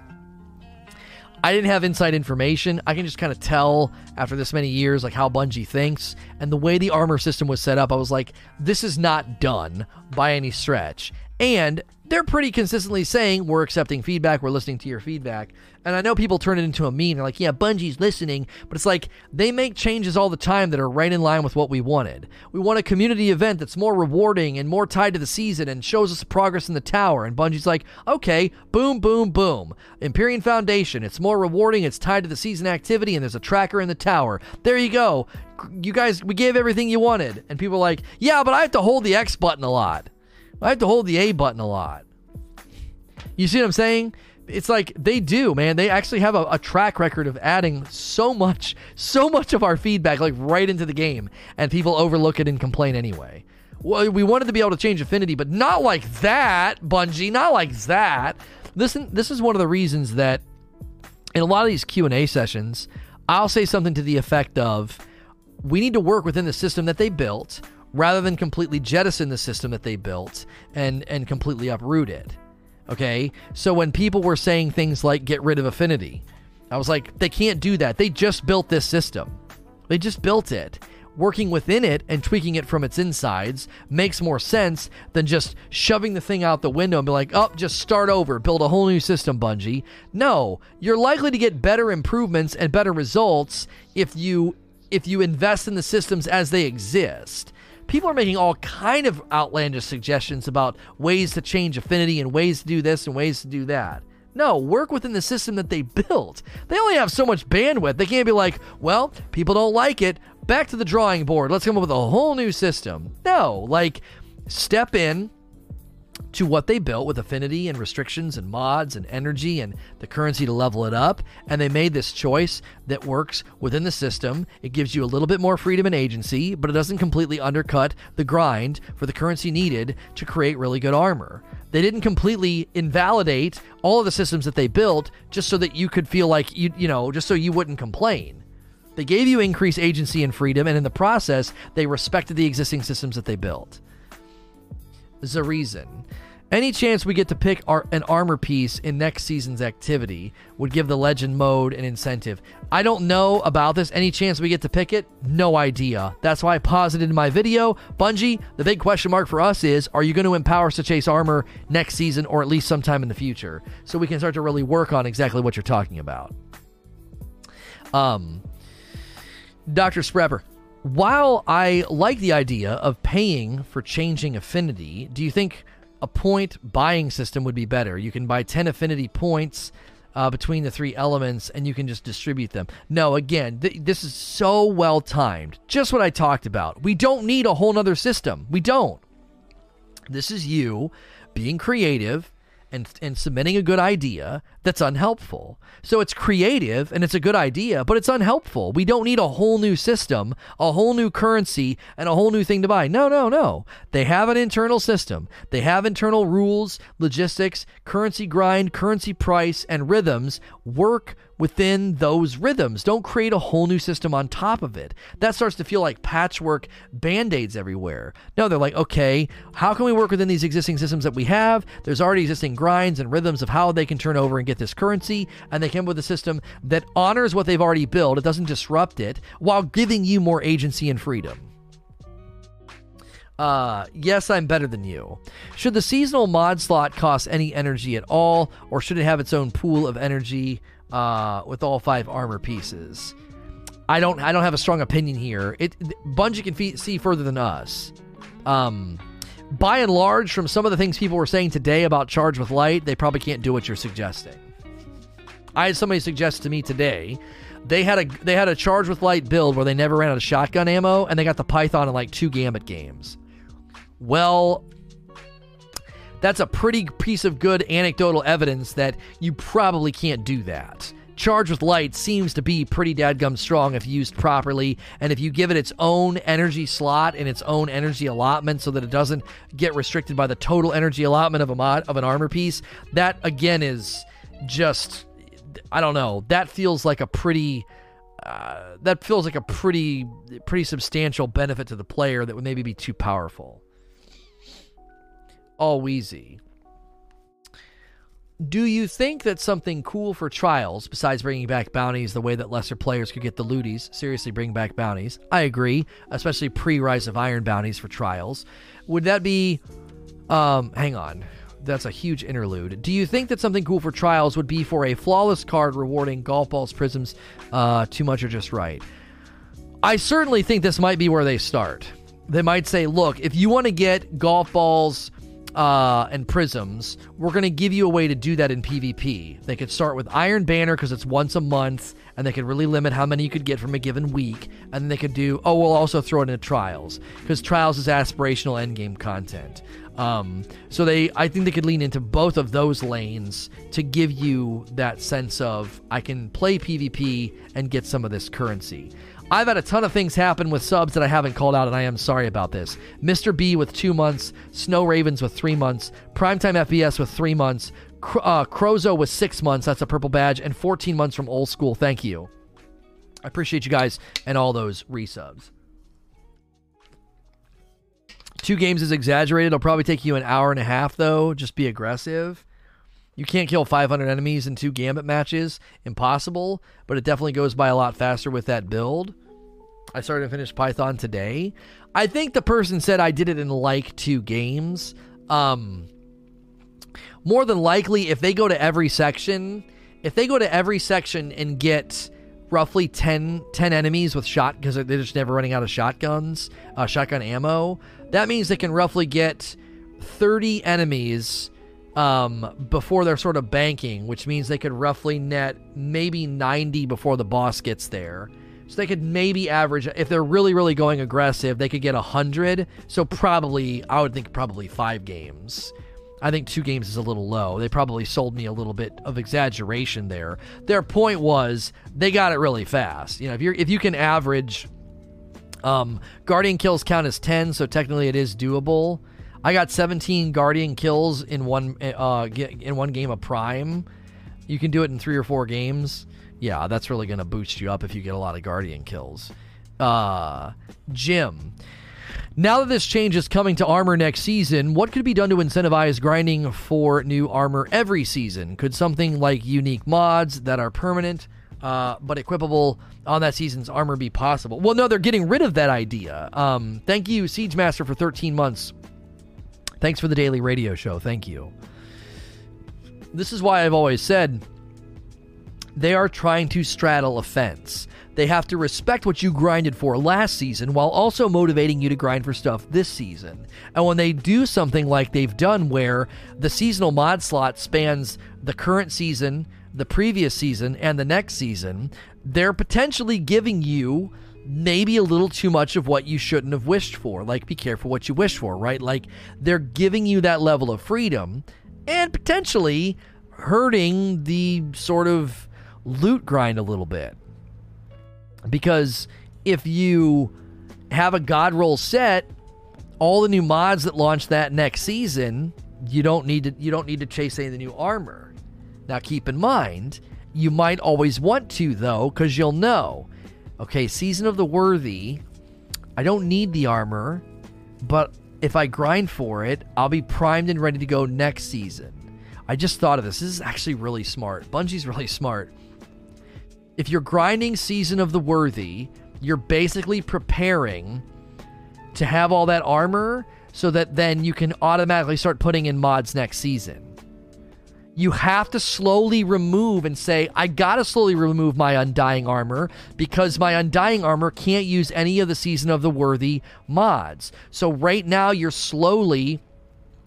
I didn't have inside information. I can just kind of tell after this many years, like how Bungie thinks. And the way the armor system was set up, I was like, this is not done by any stretch. And they're pretty consistently saying we're accepting feedback, we're listening to your feedback. And I know people turn it into a meme. They're like, yeah, Bungie's listening. But it's like they make changes all the time that are right in line with what we wanted. We want a community event that's more rewarding and more tied to the season and shows us progress in the tower. And Bungie's like, okay, boom, boom, boom. Empyrean Foundation, it's more rewarding, it's tied to the season activity, and there's a tracker in the tower. There you go. You guys, we gave everything you wanted. And people are like, yeah, but I have to hold the X button a lot. I have to hold the A button a lot. You see what I'm saying? It's like they do, man. They actually have a, a, track record of adding so much, so much of our feedback, like right into the game, and people overlook it and complain anyway. Well, we wanted to be able to change affinity, but not like that, Bungie. Not like that. Listen, this is one of the reasons that in a lot of these Q and A sessions, I'll say something to the effect of, "We need to work within the system that they built." Rather than completely jettison the system that they built and and completely uproot it. Okay? So when people were saying things like get rid of affinity, I was like they can't do that. They just built this system. They just built it. Working within it and tweaking it from its insides makes more sense than just shoving the thing out the window and be like, oh, just start over, build a whole new system, Bungie. No, you're likely to get better improvements and better results if you if you invest in the systems as they exist people are making all kind of outlandish suggestions about ways to change affinity and ways to do this and ways to do that. No, work within the system that they built. They only have so much bandwidth. They can't be like, well, people don't like it. Back to the drawing board. Let's come up with a whole new system. No, like, step in, to what they built with affinity and restrictions and mods and energy and the currency to level it up. And they made this choice that works within the system. It gives you a little bit more freedom and agency, but it doesn't completely undercut the grind for the currency needed to create really good armor. They didn't completely invalidate all of the systems that they built just so that you could feel like you you know, just so you wouldn't complain. They gave you increased agency and freedom, and in the process, they respected the existing systems that they built. There's a reason. Any chance we get to pick our, an armor piece in next season's activity would give the legend mode an incentive. I don't know about this. Any chance we get to pick it? No idea. That's why I it in my video. Bungie, the big question mark for us is are you going to empower us to chase armor next season or at least sometime in the future? So we can start to really work on exactly what you're talking about. Um, Dr. Sprepper, while I like the idea of paying for changing affinity, do you think a point buying system would be better. You can buy 10 affinity points uh, between the three elements and you can just distribute them. No, again, th- this is so well timed. Just what I talked about. We don't need a whole nother system. We don't. This is you being creative and, and submitting a good idea that's unhelpful. So it's creative and it's a good idea, but it's unhelpful. We don't need a whole new system, a whole new currency, and a whole new thing to buy. No, no, no. They have an internal system. They have internal rules, logistics, currency grind, currency price, and rhythms work within those rhythms. Don't create a whole new system on top of it. That starts to feel like patchwork band aids everywhere. No, they're like, okay, how can we work within these existing systems that we have? There's already existing grinds and rhythms of how they can turn over and get this currency, and they come with a system that honors what they've already built. It doesn't disrupt it while giving you more agency and freedom. Uh, yes, I'm better than you. Should the seasonal mod slot cost any energy at all, or should it have its own pool of energy? Uh, with all five armor pieces. I don't I don't have a strong opinion here. It Bungie can see further than us. Um, by and large, from some of the things people were saying today about Charge with Light, they probably can't do what you're suggesting. I had somebody suggest to me today they had a they had a Charge with Light build where they never ran out of shotgun ammo and they got the Python in like two Gambit games. Well, that's a pretty piece of good anecdotal evidence that you probably can't do that. Charge with Light seems to be pretty dadgum strong if used properly, and if you give it its own energy slot and its own energy allotment so that it doesn't get restricted by the total energy allotment of a mod of an armor piece, that again is just I don't know. That feels like a pretty uh, that feels like a pretty pretty substantial benefit to the player that would maybe be too powerful all wheezy. Do you think that something cool for trials, besides bringing back bounties the way that lesser players could get the looties, seriously bring back bounties? I agree, especially pre Rise of Iron bounties for trials. Would that be. Um, hang on. That's a huge interlude. Do you think that something cool for trials would be for a flawless card rewarding golf balls, prisms, uh, too much or just right? I certainly think this might be where they start. They might say, look, if you want to get golf balls, uh, and prisms, we're going to give you a way to do that in PvP. They could start with Iron Banner because it's once a month, and they could really limit how many you could get from a given week. And they could do, oh, we'll also throw it into Trials because Trials is aspirational endgame content. Um, so they, I think they could lean into both of those lanes to give you that sense of I can play PvP and get some of this currency. I've had a ton of things happen with subs that I haven't called out, and I am sorry about this. Mr. B with two months, Snow Ravens with three months, Primetime FBS with three months, uh, Crozo with six months. That's a purple badge, and 14 months from Old School. Thank you. I appreciate you guys and all those resubs. Two games is exaggerated. It'll probably take you an hour and a half, though. Just be aggressive. You can't kill 500 enemies in two Gambit matches. Impossible, but it definitely goes by a lot faster with that build. I started and finished Python today. I think the person said I did it in like two games. Um, more than likely, if they go to every section, if they go to every section and get roughly 10, 10 enemies with shot because they're just never running out of shotguns, uh, shotgun ammo, that means they can roughly get 30 enemies um, before they're sort of banking, which means they could roughly net maybe 90 before the boss gets there. So they could maybe average, if they're really, really going aggressive, they could get 100. So probably, I would think probably five games. I think two games is a little low. They probably sold me a little bit of exaggeration there. Their point was they got it really fast. You know, if you if you can average um, Guardian kills count as 10, so technically it is doable. I got 17 Guardian kills in one uh, in one game of Prime. You can do it in three or four games. Yeah, that's really going to boost you up if you get a lot of Guardian kills. Uh, Jim, now that this change is coming to armor next season, what could be done to incentivize grinding for new armor every season? Could something like unique mods that are permanent uh, but equipable on that season's armor be possible? Well, no, they're getting rid of that idea. Um, thank you, Siege Master, for 13 months. Thanks for the daily radio show. Thank you. This is why I've always said they are trying to straddle a fence. They have to respect what you grinded for last season while also motivating you to grind for stuff this season. And when they do something like they've done, where the seasonal mod slot spans the current season, the previous season, and the next season, they're potentially giving you maybe a little too much of what you shouldn't have wished for. Like, be careful what you wish for, right? Like, they're giving you that level of freedom and potentially hurting the sort of loot grind a little bit. Because if you have a God roll set, all the new mods that launch that next season, you don't need to you don't need to chase any of the new armor. Now keep in mind, you might always want to though, because you'll know, okay, season of the worthy, I don't need the armor, but if I grind for it, I'll be primed and ready to go next season. I just thought of this. This is actually really smart. Bungie's really smart if you're grinding Season of the Worthy, you're basically preparing to have all that armor so that then you can automatically start putting in mods next season. You have to slowly remove and say, I gotta slowly remove my Undying armor because my Undying armor can't use any of the Season of the Worthy mods. So right now, you're slowly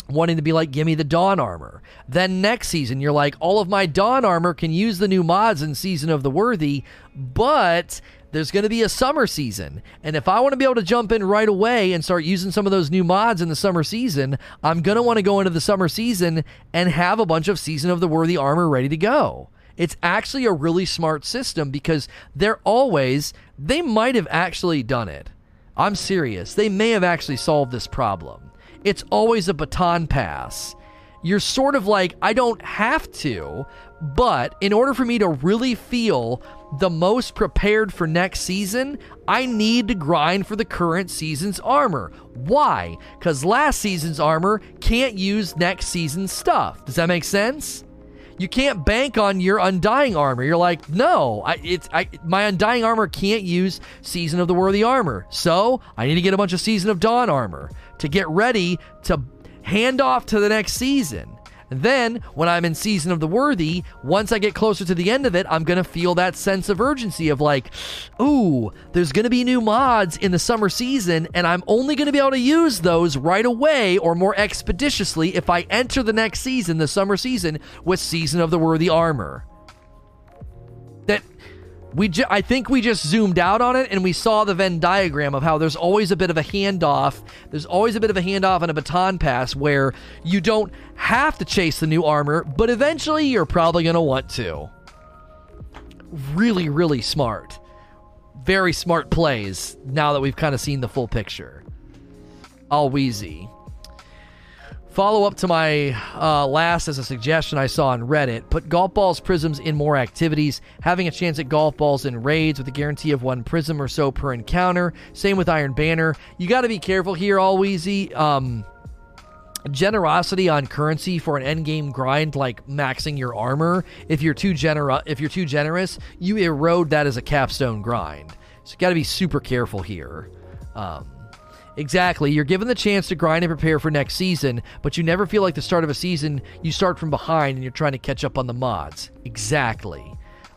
wanting to be like, give me the Dawn armor. Then next season, you're like, all of my Dawn armor can use the new mods in Season of the Worthy, but there's going to be a summer season. And if I want to be able to jump in right away and start using some of those new mods in the summer season, I'm going to want to go into the summer season and have a bunch of Season of the Worthy armor ready to go. It's actually a really smart system because they're always, they might have actually done it. I'm serious. They may have actually solved this problem it's always a baton pass. You're sort of like, I don't have to, but in order for me to really feel the most prepared for next season, I need to grind for the current season's armor. Why? Because last season's armor can't use next season's stuff. Does that make sense? You can't bank on your undying armor. You're like, no, I, it's I, my undying armor can't use season of the worthy armor. So I need to get a bunch of season of dawn armor to get ready to hand off to the next season. Then, when I'm in Season of the Worthy, once I get closer to the end of it, I'm going to feel that sense of urgency of like, ooh, there's going to be new mods in the summer season, and I'm only going to be able to use those right away or more expeditiously if I enter the next season, the summer season, with Season of the Worthy armor. We ju- I think we just zoomed out on it and we saw the Venn diagram of how there's always a bit of a handoff. There's always a bit of a handoff and a baton pass where you don't have to chase the new armor, but eventually you're probably going to want to. Really, really smart. Very smart plays now that we've kind of seen the full picture. All wheezy. Follow up to my uh, last as a suggestion I saw on Reddit put golf balls prisms in more activities, having a chance at golf balls in raids with a guarantee of one prism or so per encounter. Same with Iron Banner. You got to be careful here, all Wheezy. Um, generosity on currency for an endgame grind like maxing your armor if you're too if you're too generous you erode that as a capstone grind so you got to be super careful here um, Exactly. You're given the chance to grind and prepare for next season, but you never feel like the start of a season, you start from behind and you're trying to catch up on the mods. Exactly.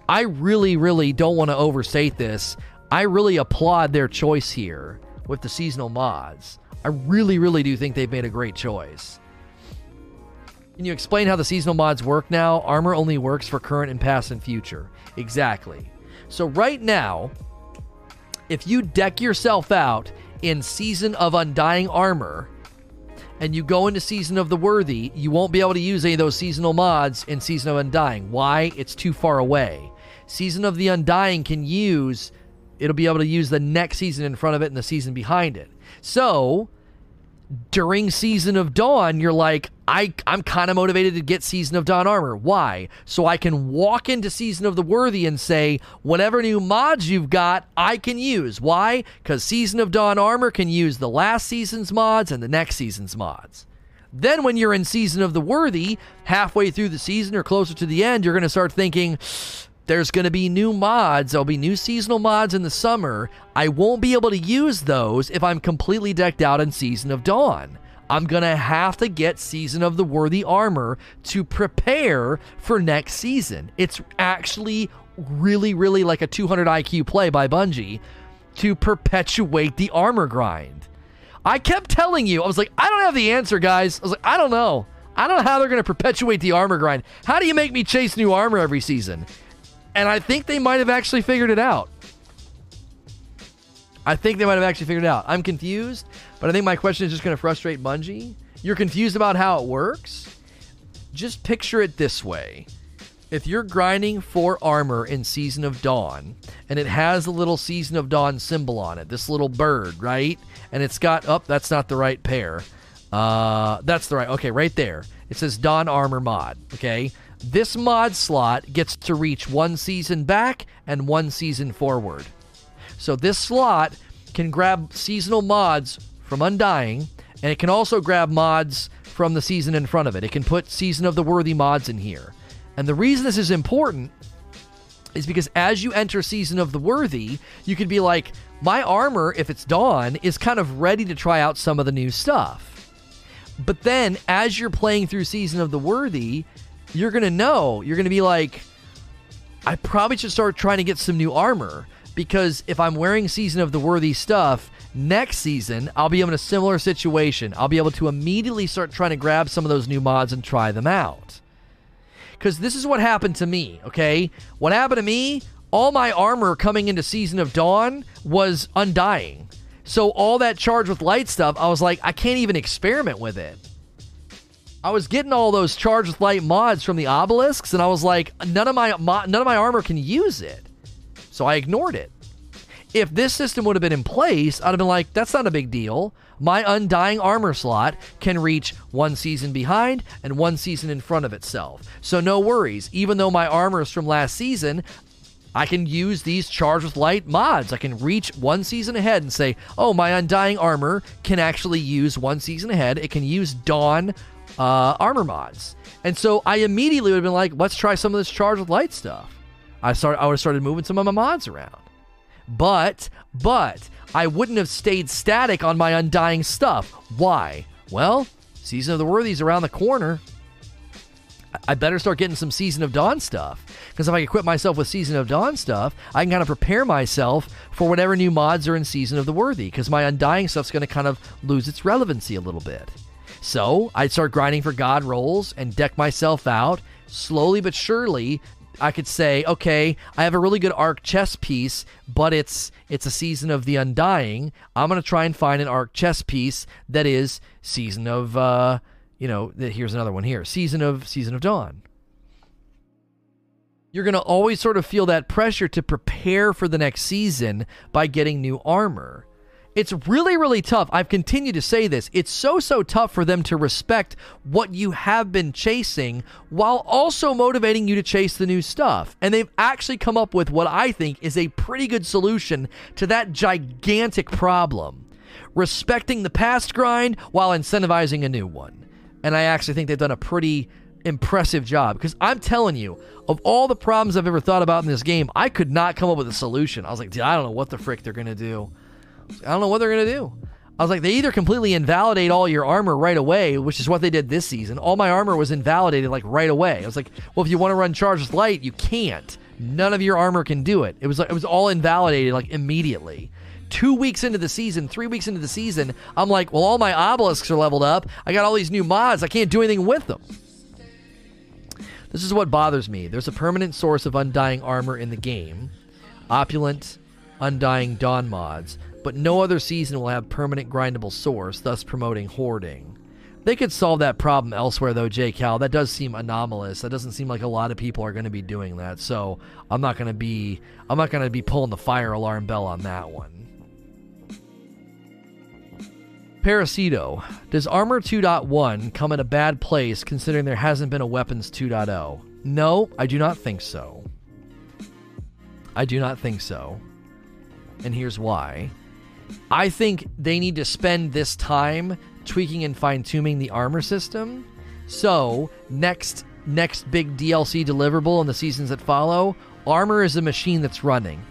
I really, really don't want to overstate this. I really applaud their choice here with the seasonal mods. I really, really do think they've made a great choice. Can you explain how the seasonal mods work now? Armor only works for current and past and future. Exactly. So, right now, if you deck yourself out in Season of Undying Armor, and you go into Season of the Worthy, you won't be able to use any of those seasonal mods in Season of Undying. Why? It's too far away. Season of the Undying can use, it'll be able to use the next season in front of it and the season behind it. So, during Season of Dawn, you're like, I, I'm kind of motivated to get Season of Dawn armor. Why? So I can walk into Season of the Worthy and say, whatever new mods you've got, I can use. Why? Because Season of Dawn armor can use the last season's mods and the next season's mods. Then, when you're in Season of the Worthy, halfway through the season or closer to the end, you're going to start thinking, there's going to be new mods. There'll be new seasonal mods in the summer. I won't be able to use those if I'm completely decked out in Season of Dawn. I'm going to have to get Season of the Worthy armor to prepare for next season. It's actually really, really like a 200 IQ play by Bungie to perpetuate the armor grind. I kept telling you, I was like, I don't have the answer, guys. I was like, I don't know. I don't know how they're going to perpetuate the armor grind. How do you make me chase new armor every season? And I think they might have actually figured it out. I think they might have actually figured it out. I'm confused, but I think my question is just going to frustrate Bungie. You're confused about how it works? Just picture it this way. If you're grinding for armor in Season of Dawn, and it has a little Season of Dawn symbol on it, this little bird, right? And it's got, oh, that's not the right pair. Uh, that's the right, okay, right there. It says Dawn Armor Mod, okay? This mod slot gets to reach one season back and one season forward. So this slot can grab seasonal mods from Undying, and it can also grab mods from the season in front of it. It can put Season of the Worthy mods in here. And the reason this is important is because as you enter Season of the Worthy, you could be like, my armor, if it's Dawn, is kind of ready to try out some of the new stuff. But then, as you're playing through Season of the Worthy, you're going to know. You're going to be like, I probably should start trying to get some new armor because if I'm wearing Season of the Worthy stuff, next season I'll be in a similar situation. I'll be able to immediately start trying to grab some of those new mods and try them out. Because this is what happened to me, okay? What happened to me, all my armor coming into Season of Dawn was undying. So all that charge with light stuff, I was like, I can't even experiment with it. I was getting all those charged with light mods from the obelisks, and I was like, none of my none of my armor can use it, so I ignored it. If this system would have been in place, I'd have been like, that's not a big deal. My undying armor slot can reach one season behind and one season in front of itself. So no worries. Even though my armor is from last season, I can use these charged with light mods. I can reach one season ahead and say, oh, my undying armor can actually use one season ahead. It can use Dawn uh, armor mods. And so I immediately would have been like, let's try some of this charge with light stuff. I start I would have started moving some of my mods around. But but I wouldn't have stayed static on my undying stuff. Why? Well, Season of the Worthies around the corner. I better start getting some Season of Dawn stuff. Because if I equip myself with Season of Dawn stuff, I can kind of prepare myself for whatever new mods are in Season of the Worthy. Because my Undying stuff's going to kind of lose its relevancy a little bit. So I'd start grinding for God rolls and deck myself out. Slowly but surely, I could say, okay, I have a really good arc chess piece, but it's it's a season of the Undying. I'm gonna try and find an arc chess piece that is season of uh, you know, here's another one here, season of season of Dawn. You're gonna always sort of feel that pressure to prepare for the next season by getting new armor. It's really, really tough. I've continued to say this. It's so, so tough for them to respect what you have been chasing while also motivating you to chase the new stuff. And they've actually come up with what I think is a pretty good solution to that gigantic problem respecting the past grind while incentivizing a new one. And I actually think they've done a pretty impressive job because I'm telling you, of all the problems I've ever thought about in this game, I could not come up with a solution. I was like, dude, I don't know what the frick they're going to do. I don't know what they're going to do. I was like, they either completely invalidate all your armor right away, which is what they did this season. All my armor was invalidated like right away. I was like, well, if you want to run charges light, you can't. None of your armor can do it. It was like it was all invalidated like immediately. Two weeks into the season, three weeks into the season, I'm like, well, all my obelisks are leveled up. I got all these new mods. I can't do anything with them. This is what bothers me. There's a permanent source of undying armor in the game. Opulent, undying dawn mods but no other season will have permanent grindable source, thus promoting hoarding. They could solve that problem elsewhere, though, J. Cal. That does seem anomalous. That doesn't seem like a lot of people are going to be doing that. So I'm not going to be I'm not going to be pulling the fire alarm bell on that one. Parasito, does Armor 2.1 come in a bad place considering there hasn't been a Weapons 2.0? No, I do not think so. I do not think so. And here's why. I think they need to spend this time tweaking and fine tuning the armor system. So, next next big DLC deliverable in the seasons that follow, armor is a machine that's running.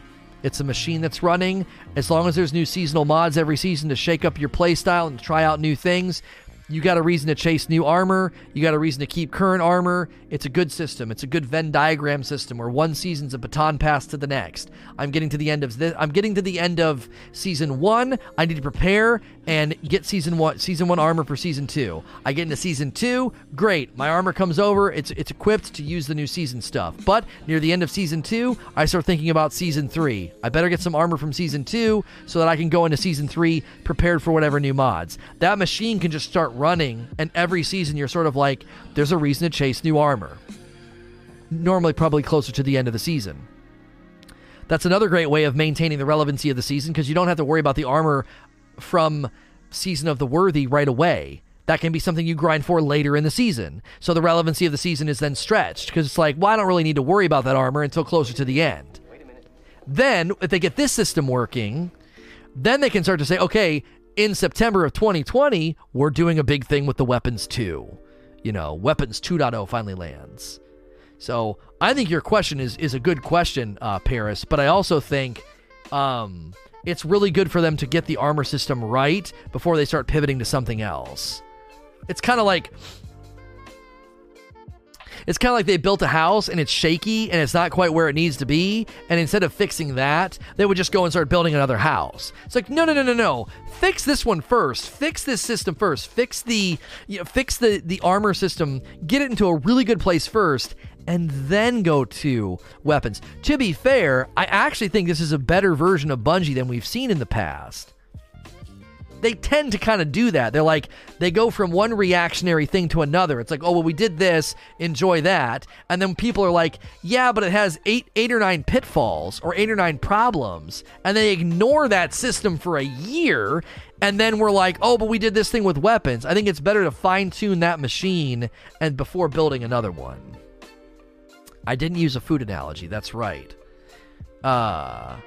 It's a machine that's running. As long as there's new seasonal mods every season to shake up your playstyle and try out new things, you got a reason to chase new armor. You got a reason to keep current armor. It's a good system. It's a good Venn diagram system where one season's a baton pass to the next. I'm getting to the end of this. I'm getting to the end of season one. I need to prepare and get season one season one armor for season two. I get into season two. Great. My armor comes over. It's it's equipped to use the new season stuff. But near the end of season two, I start thinking about season three. I better get some armor from season two so that I can go into season three prepared for whatever new mods. That machine can just start running, and every season you're sort of like, there's a reason to chase new armor. Normally, probably closer to the end of the season. That's another great way of maintaining the relevancy of the season because you don't have to worry about the armor from Season of the Worthy right away. That can be something you grind for later in the season. So the relevancy of the season is then stretched because it's like, well, I don't really need to worry about that armor until closer to the end. Then, if they get this system working, then they can start to say, okay, in September of 2020, we're doing a big thing with the Weapons 2. You know, Weapons 2.0 finally lands. So I think your question is is a good question, uh, Paris. But I also think um, it's really good for them to get the armor system right before they start pivoting to something else. It's kind of like it's kind of like they built a house and it's shaky and it's not quite where it needs to be. And instead of fixing that, they would just go and start building another house. It's like, no, no, no, no, no. Fix this one first. Fix this system first. Fix the, you know, fix the the armor system. Get it into a really good place first, and then go to weapons. To be fair, I actually think this is a better version of Bungie than we've seen in the past they tend to kind of do that. They're like they go from one reactionary thing to another. It's like, oh well, we did this, enjoy that, and then people are like, yeah, but it has eight, eight or nine pitfalls or eight or nine problems, and they ignore that system for a year, and then we're like, oh, but we did this thing with weapons. I think it's better to fine tune that machine and before building another one. I didn't use a food analogy. That's right. Uh,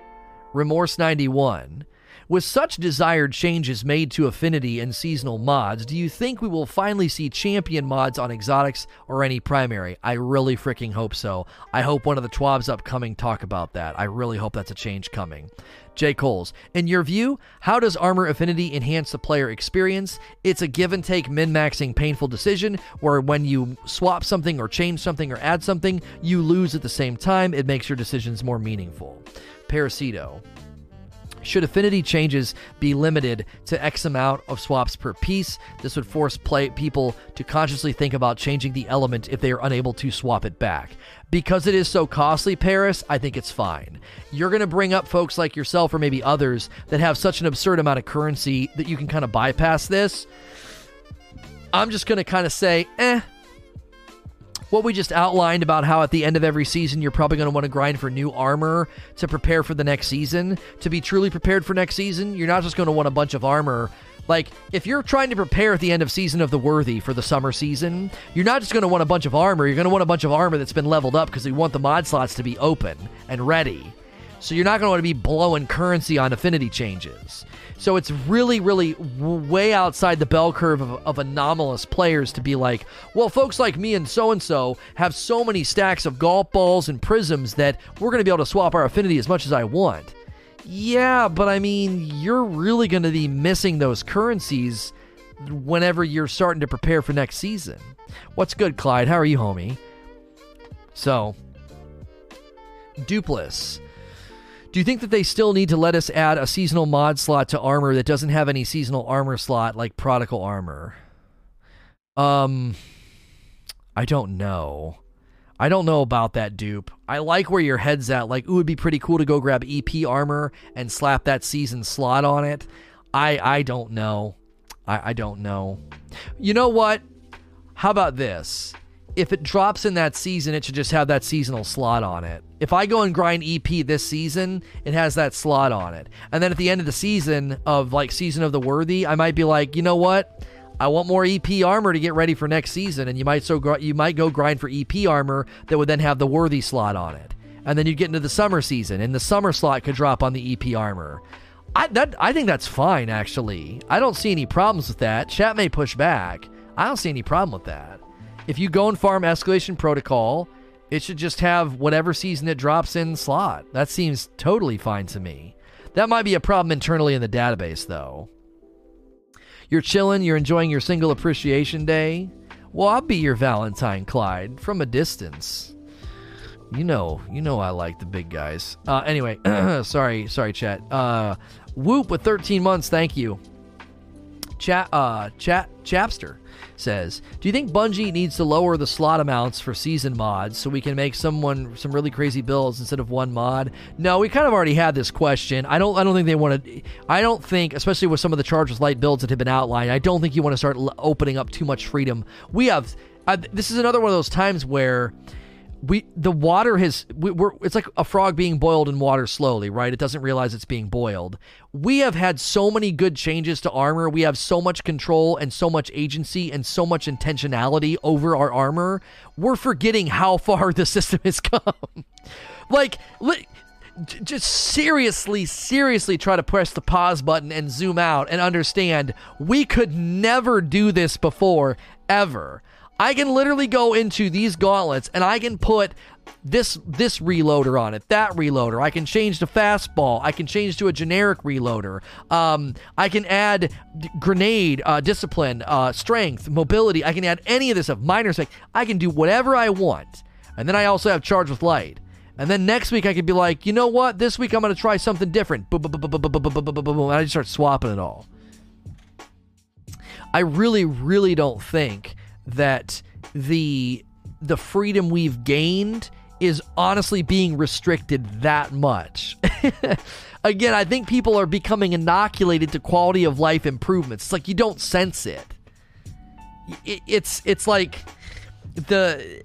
Remorse 91. With such desired changes made to Affinity and seasonal mods, do you think we will finally see champion mods on exotics or any primary? I really freaking hope so. I hope one of the TWABs upcoming talk about that. I really hope that's a change coming. J. Coles, in your view, how does Armor Affinity enhance the player experience? It's a give and take min maxing painful decision where when you swap something or change something or add something, you lose at the same time. It makes your decisions more meaningful. Parasito. Should affinity changes be limited to X amount of swaps per piece, this would force play people to consciously think about changing the element if they are unable to swap it back. Because it is so costly, Paris, I think it's fine. You're going to bring up folks like yourself or maybe others that have such an absurd amount of currency that you can kind of bypass this. I'm just going to kind of say, eh, what we just outlined about how at the end of every season you're probably going to want to grind for new armor to prepare for the next season. To be truly prepared for next season, you're not just going to want a bunch of armor. Like, if you're trying to prepare at the end of Season of the Worthy for the summer season, you're not just going to want a bunch of armor, you're going to want a bunch of armor that's been leveled up because we want the mod slots to be open and ready. So you're not going to want to be blowing currency on affinity changes. So it's really, really way outside the bell curve of, of anomalous players to be like, well, folks like me and so and so have so many stacks of golf balls and prisms that we're going to be able to swap our affinity as much as I want. Yeah, but I mean, you're really going to be missing those currencies whenever you're starting to prepare for next season. What's good, Clyde? How are you, homie? So, Dupless. Do you think that they still need to let us add a seasonal mod slot to armor that doesn't have any seasonal armor slot like prodigal armor? Um I don't know. I don't know about that dupe. I like where your head's at. Like, it'd be pretty cool to go grab EP armor and slap that season slot on it. I I don't know. I, I don't know. You know what? How about this? If it drops in that season, it should just have that seasonal slot on it. If I go and grind EP this season, it has that slot on it. And then at the end of the season of like season of the worthy, I might be like, you know what? I want more EP armor to get ready for next season, and you might so gr- you might go grind for EP armor that would then have the worthy slot on it, and then you'd get into the summer season, and the summer slot could drop on the EP armor. I that I think that's fine actually. I don't see any problems with that. Chat may push back. I don't see any problem with that. If you go and farm escalation protocol, it should just have whatever season it drops in slot. That seems totally fine to me. That might be a problem internally in the database though. You're chilling, you're enjoying your single appreciation day. Well, I'll be your Valentine, Clyde, from a distance. You know, you know I like the big guys. Uh, anyway, sorry, sorry, chat. Uh, Whoop with 13 months, thank you. Chat, uh, chat, Chapster says, "Do you think Bungie needs to lower the slot amounts for season mods so we can make someone some really crazy builds instead of one mod?" No, we kind of already had this question. I don't. I don't think they want to. I don't think, especially with some of the Chargers Light builds that have been outlined, I don't think you want to start l- opening up too much freedom. We have. Uh, this is another one of those times where we the water has we, are it's like a frog being boiled in water slowly right? It doesn't realize it's being boiled. We have had so many good changes to armor. We have so much control and so much agency and so much intentionality over our armor. We're forgetting how far the system has come. Like li- just seriously, seriously try to press the pause button and zoom out and understand we could never do this before, ever. I can literally go into these gauntlets and I can put this this reloader on it, that reloader. I can change to fastball. I can change to a generic reloader. Um, I can add d- grenade, uh, discipline, uh, strength, mobility. I can add any of this stuff. Minor spec. I can do whatever I want. And then I also have charge with light. And then next week I could be like, you know what? This week I'm going to try something different. And I just start swapping it all. I really, really don't think that the the freedom we've gained is honestly being restricted that much. Again, I think people are becoming inoculated to quality of life improvements. It's like you don't sense it. It's it's like the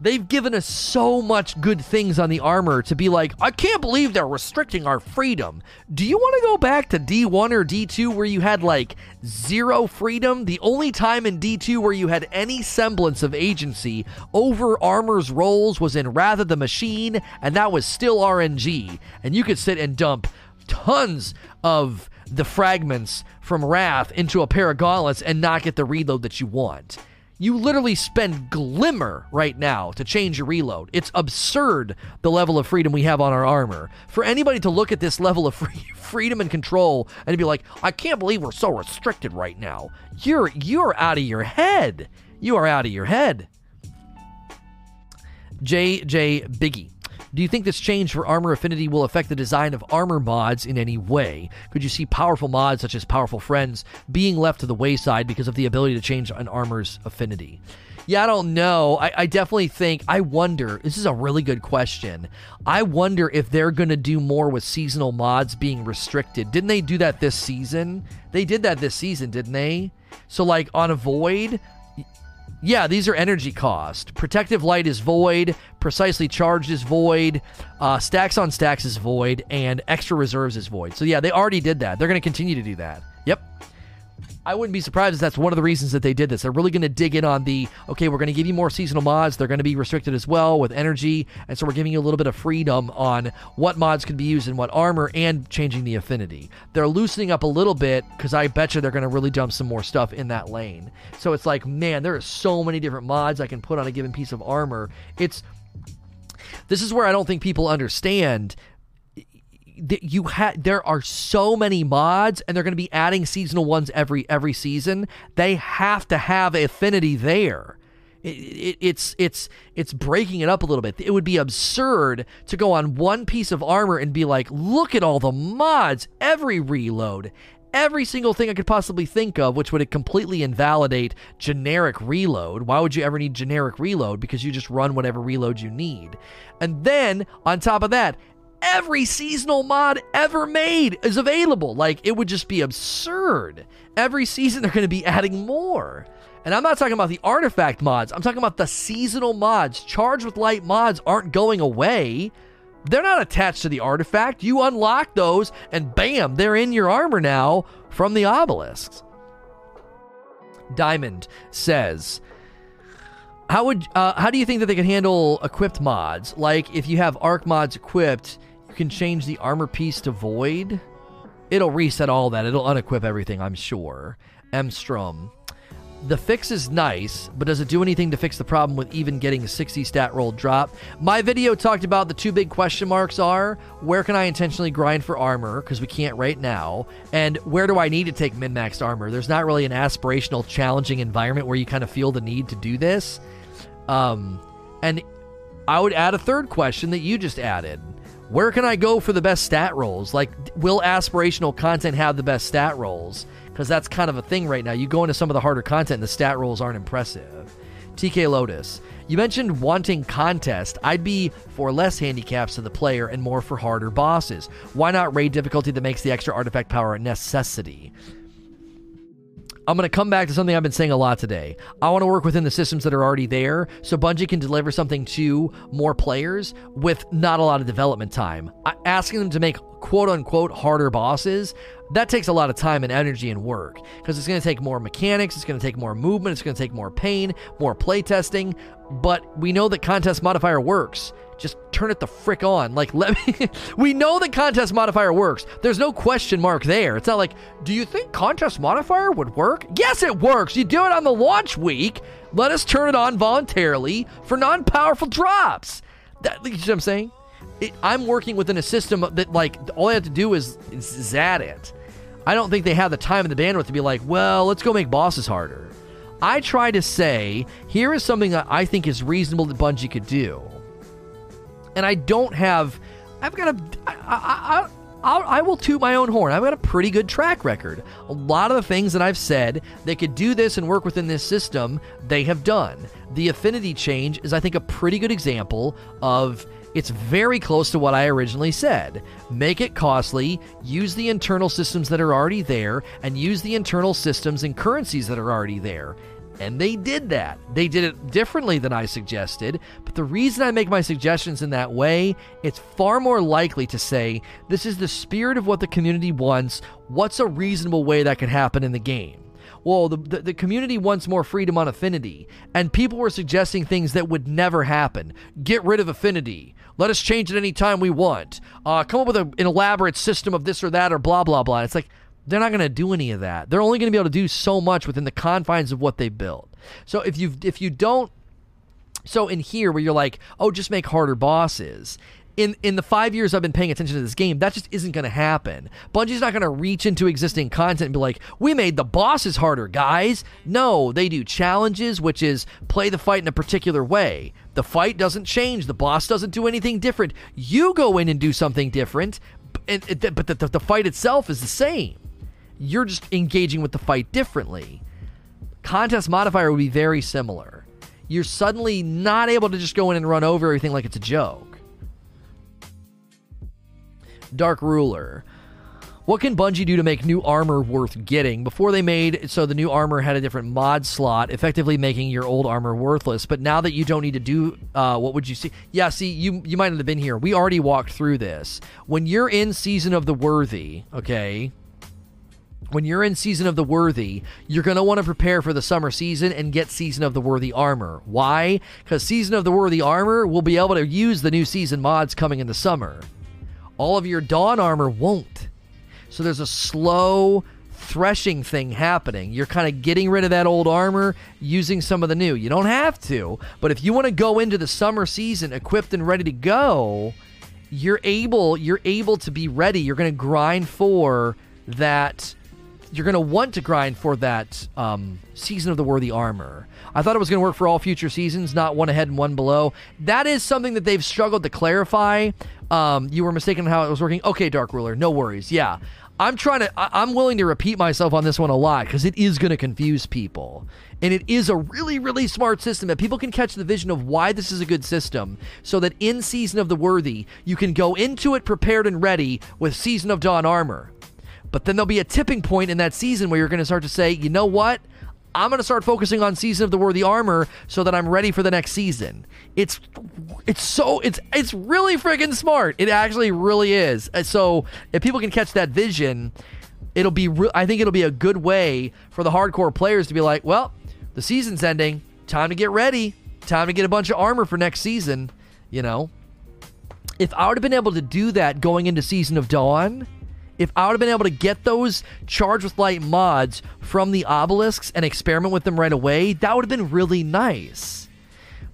They've given us so much good things on the armor to be like, I can't believe they're restricting our freedom. Do you want to go back to D1 or D2 where you had like zero freedom? The only time in D2 where you had any semblance of agency over armor's rolls was in Wrath of the Machine, and that was still RNG. And you could sit and dump tons of the fragments from Wrath into a pair of gauntlets and not get the reload that you want. You literally spend glimmer right now to change your reload. It's absurd the level of freedom we have on our armor. For anybody to look at this level of free, freedom and control and be like, "I can't believe we're so restricted right now." You're you're out of your head. You are out of your head. JJ Biggie do you think this change for armor affinity will affect the design of armor mods in any way? Could you see powerful mods such as Powerful Friends being left to the wayside because of the ability to change an armor's affinity? Yeah, I don't know. I, I, definitely think, I wonder, this is a really good question. I wonder if they're going to do more with seasonal mods being restricted. Didn't they do that this season? They did that this season, didn't they? So, like on a void, yeah, these are energy cost. Protective light is void. Precisely charged is void. Uh, stacks on stacks is void, and extra reserves is void. So yeah, they already did that. They're going to continue to do that. Yep. I wouldn't be surprised if that's one of the reasons that they did this. They're really going to dig in on the okay, we're going to give you more seasonal mods. They're going to be restricted as well with energy, and so we're giving you a little bit of freedom on what mods can be used in what armor and changing the affinity. They're loosening up a little bit because I bet you they're going to really dump some more stuff in that lane. So it's like, man, there are so many different mods I can put on a given piece of armor. It's this is where I don't think people understand you had there are so many mods and they're going to be adding seasonal ones every every season they have to have affinity there it, it, it's it's it's breaking it up a little bit it would be absurd to go on one piece of armor and be like look at all the mods every reload every single thing I could possibly think of, which would completely invalidate generic reload. Why would you ever need generic reload? Because you just run whatever reload you need. And then, on top of that, every seasonal mod ever made is available. Like, it would just be absurd. Every season, they're going to be adding more. And I'm not talking about the artifact mods, I'm talking about the seasonal mods. Charged with Light mods aren't going away. They're not attached to the artifact. You unlock those, and bam, they're in your armor now from the obelisks. Diamond says, "How would uh, how do you think that they can handle equipped mods? Like if you have arc mods equipped, you can change the armor piece to void. It'll reset all that. It'll unequip everything. I'm sure." M. Strum the fix is nice, but does it do anything to fix the problem with even getting a 60 stat roll drop? My video talked about the two big question marks are where can I intentionally grind for armor, because we can't right now, and where do I need to take min maxed armor? There's not really an aspirational, challenging environment where you kind of feel the need to do this. Um, and I would add a third question that you just added. Where can I go for the best stat rolls? Like, will aspirational content have the best stat rolls? because that's kind of a thing right now. You go into some of the harder content, and the stat rolls aren't impressive. TK Lotus, you mentioned wanting contest. I'd be for less handicaps to the player and more for harder bosses. Why not raid difficulty that makes the extra artifact power a necessity? I'm going to come back to something I've been saying a lot today. I want to work within the systems that are already there so Bungie can deliver something to more players with not a lot of development time. Asking them to make quote unquote harder bosses, that takes a lot of time and energy and work because it's going to take more mechanics, it's going to take more movement, it's going to take more pain, more playtesting. But we know that contest modifier works. Just turn it the frick on. Like, let me. we know the contest modifier works. There's no question mark there. It's not like, do you think contest modifier would work? Yes, it works. You do it on the launch week. Let us turn it on voluntarily for non powerful drops. That, you see what I'm saying? It, I'm working within a system that, like, all I have to do is, is add it. I don't think they have the time and the bandwidth to be like, well, let's go make bosses harder. I try to say, here is something that I think is reasonable that Bungie could do. And I don't have, I've got a, I, I, I, I will toot my own horn. I've got a pretty good track record. A lot of the things that I've said they could do this and work within this system, they have done. The affinity change is, I think, a pretty good example of it's very close to what I originally said. Make it costly, use the internal systems that are already there, and use the internal systems and currencies that are already there. And they did that. They did it differently than I suggested. But the reason I make my suggestions in that way, it's far more likely to say, this is the spirit of what the community wants. What's a reasonable way that could happen in the game? well, the, the, the, community wants more freedom on affinity, and people were suggesting things that would never happen. Get rid of affinity. Let us change it any time we want. Uh, come up with a, an elaborate system of this or that or blah blah blah. It's like they're not going to do any of that. They're only going to be able to do so much within the confines of what they built. So if you if you don't so in here where you're like, "Oh, just make harder bosses." in in the five years I've been paying attention to this game, that just isn't going to happen. Bungie's not going to reach into existing content and be like, "We made the bosses harder, guys." No, they do challenges, which is play the fight in a particular way. The fight doesn't change. The boss doesn't do anything different. You go in and do something different, and, but the, the, the fight itself is the same. You're just engaging with the fight differently. Contest modifier would be very similar. You're suddenly not able to just go in and run over everything like it's a joke. Dark Ruler. What can Bungie do to make new armor worth getting? Before they made so the new armor had a different mod slot, effectively making your old armor worthless. But now that you don't need to do, uh, what would you see? Yeah, see, you you might not have been here. We already walked through this. When you're in Season of the Worthy, okay, when you're in Season of the Worthy, you're going to want to prepare for the summer season and get Season of the Worthy armor. Why? Because Season of the Worthy armor will be able to use the new season mods coming in the summer. All of your Dawn armor won't. So there's a slow threshing thing happening. You're kind of getting rid of that old armor, using some of the new. You don't have to, but if you want to go into the summer season equipped and ready to go, you're able you're able to be ready. You're going to grind for that you're going to want to grind for that um, season of the worthy armor. I thought it was going to work for all future seasons, not one ahead and one below. That is something that they've struggled to clarify. Um, you were mistaken on how it was working. Okay, Dark Ruler, no worries. Yeah, I'm trying to. I, I'm willing to repeat myself on this one a lot because it is going to confuse people, and it is a really, really smart system that people can catch the vision of why this is a good system, so that in Season of the Worthy you can go into it prepared and ready with Season of Dawn armor. But then there'll be a tipping point in that season where you're going to start to say, you know what? I'm going to start focusing on season of the worthy armor so that I'm ready for the next season. It's it's so it's it's really freaking smart. It actually really is. Uh, so if people can catch that vision, it'll be re- I think it'll be a good way for the hardcore players to be like, well, the season's ending, time to get ready, time to get a bunch of armor for next season, you know. If I would have been able to do that going into season of Dawn, if I would have been able to get those charged with light mods from the obelisks and experiment with them right away, that would have been really nice.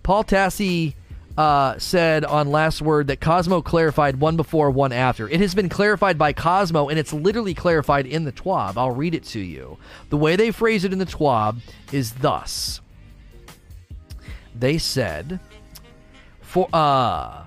Paul Tassi uh, said on Last Word that Cosmo clarified one before, one after. It has been clarified by Cosmo, and it's literally clarified in the TWAB. I'll read it to you. The way they phrase it in the TWAB is thus. They said, for uh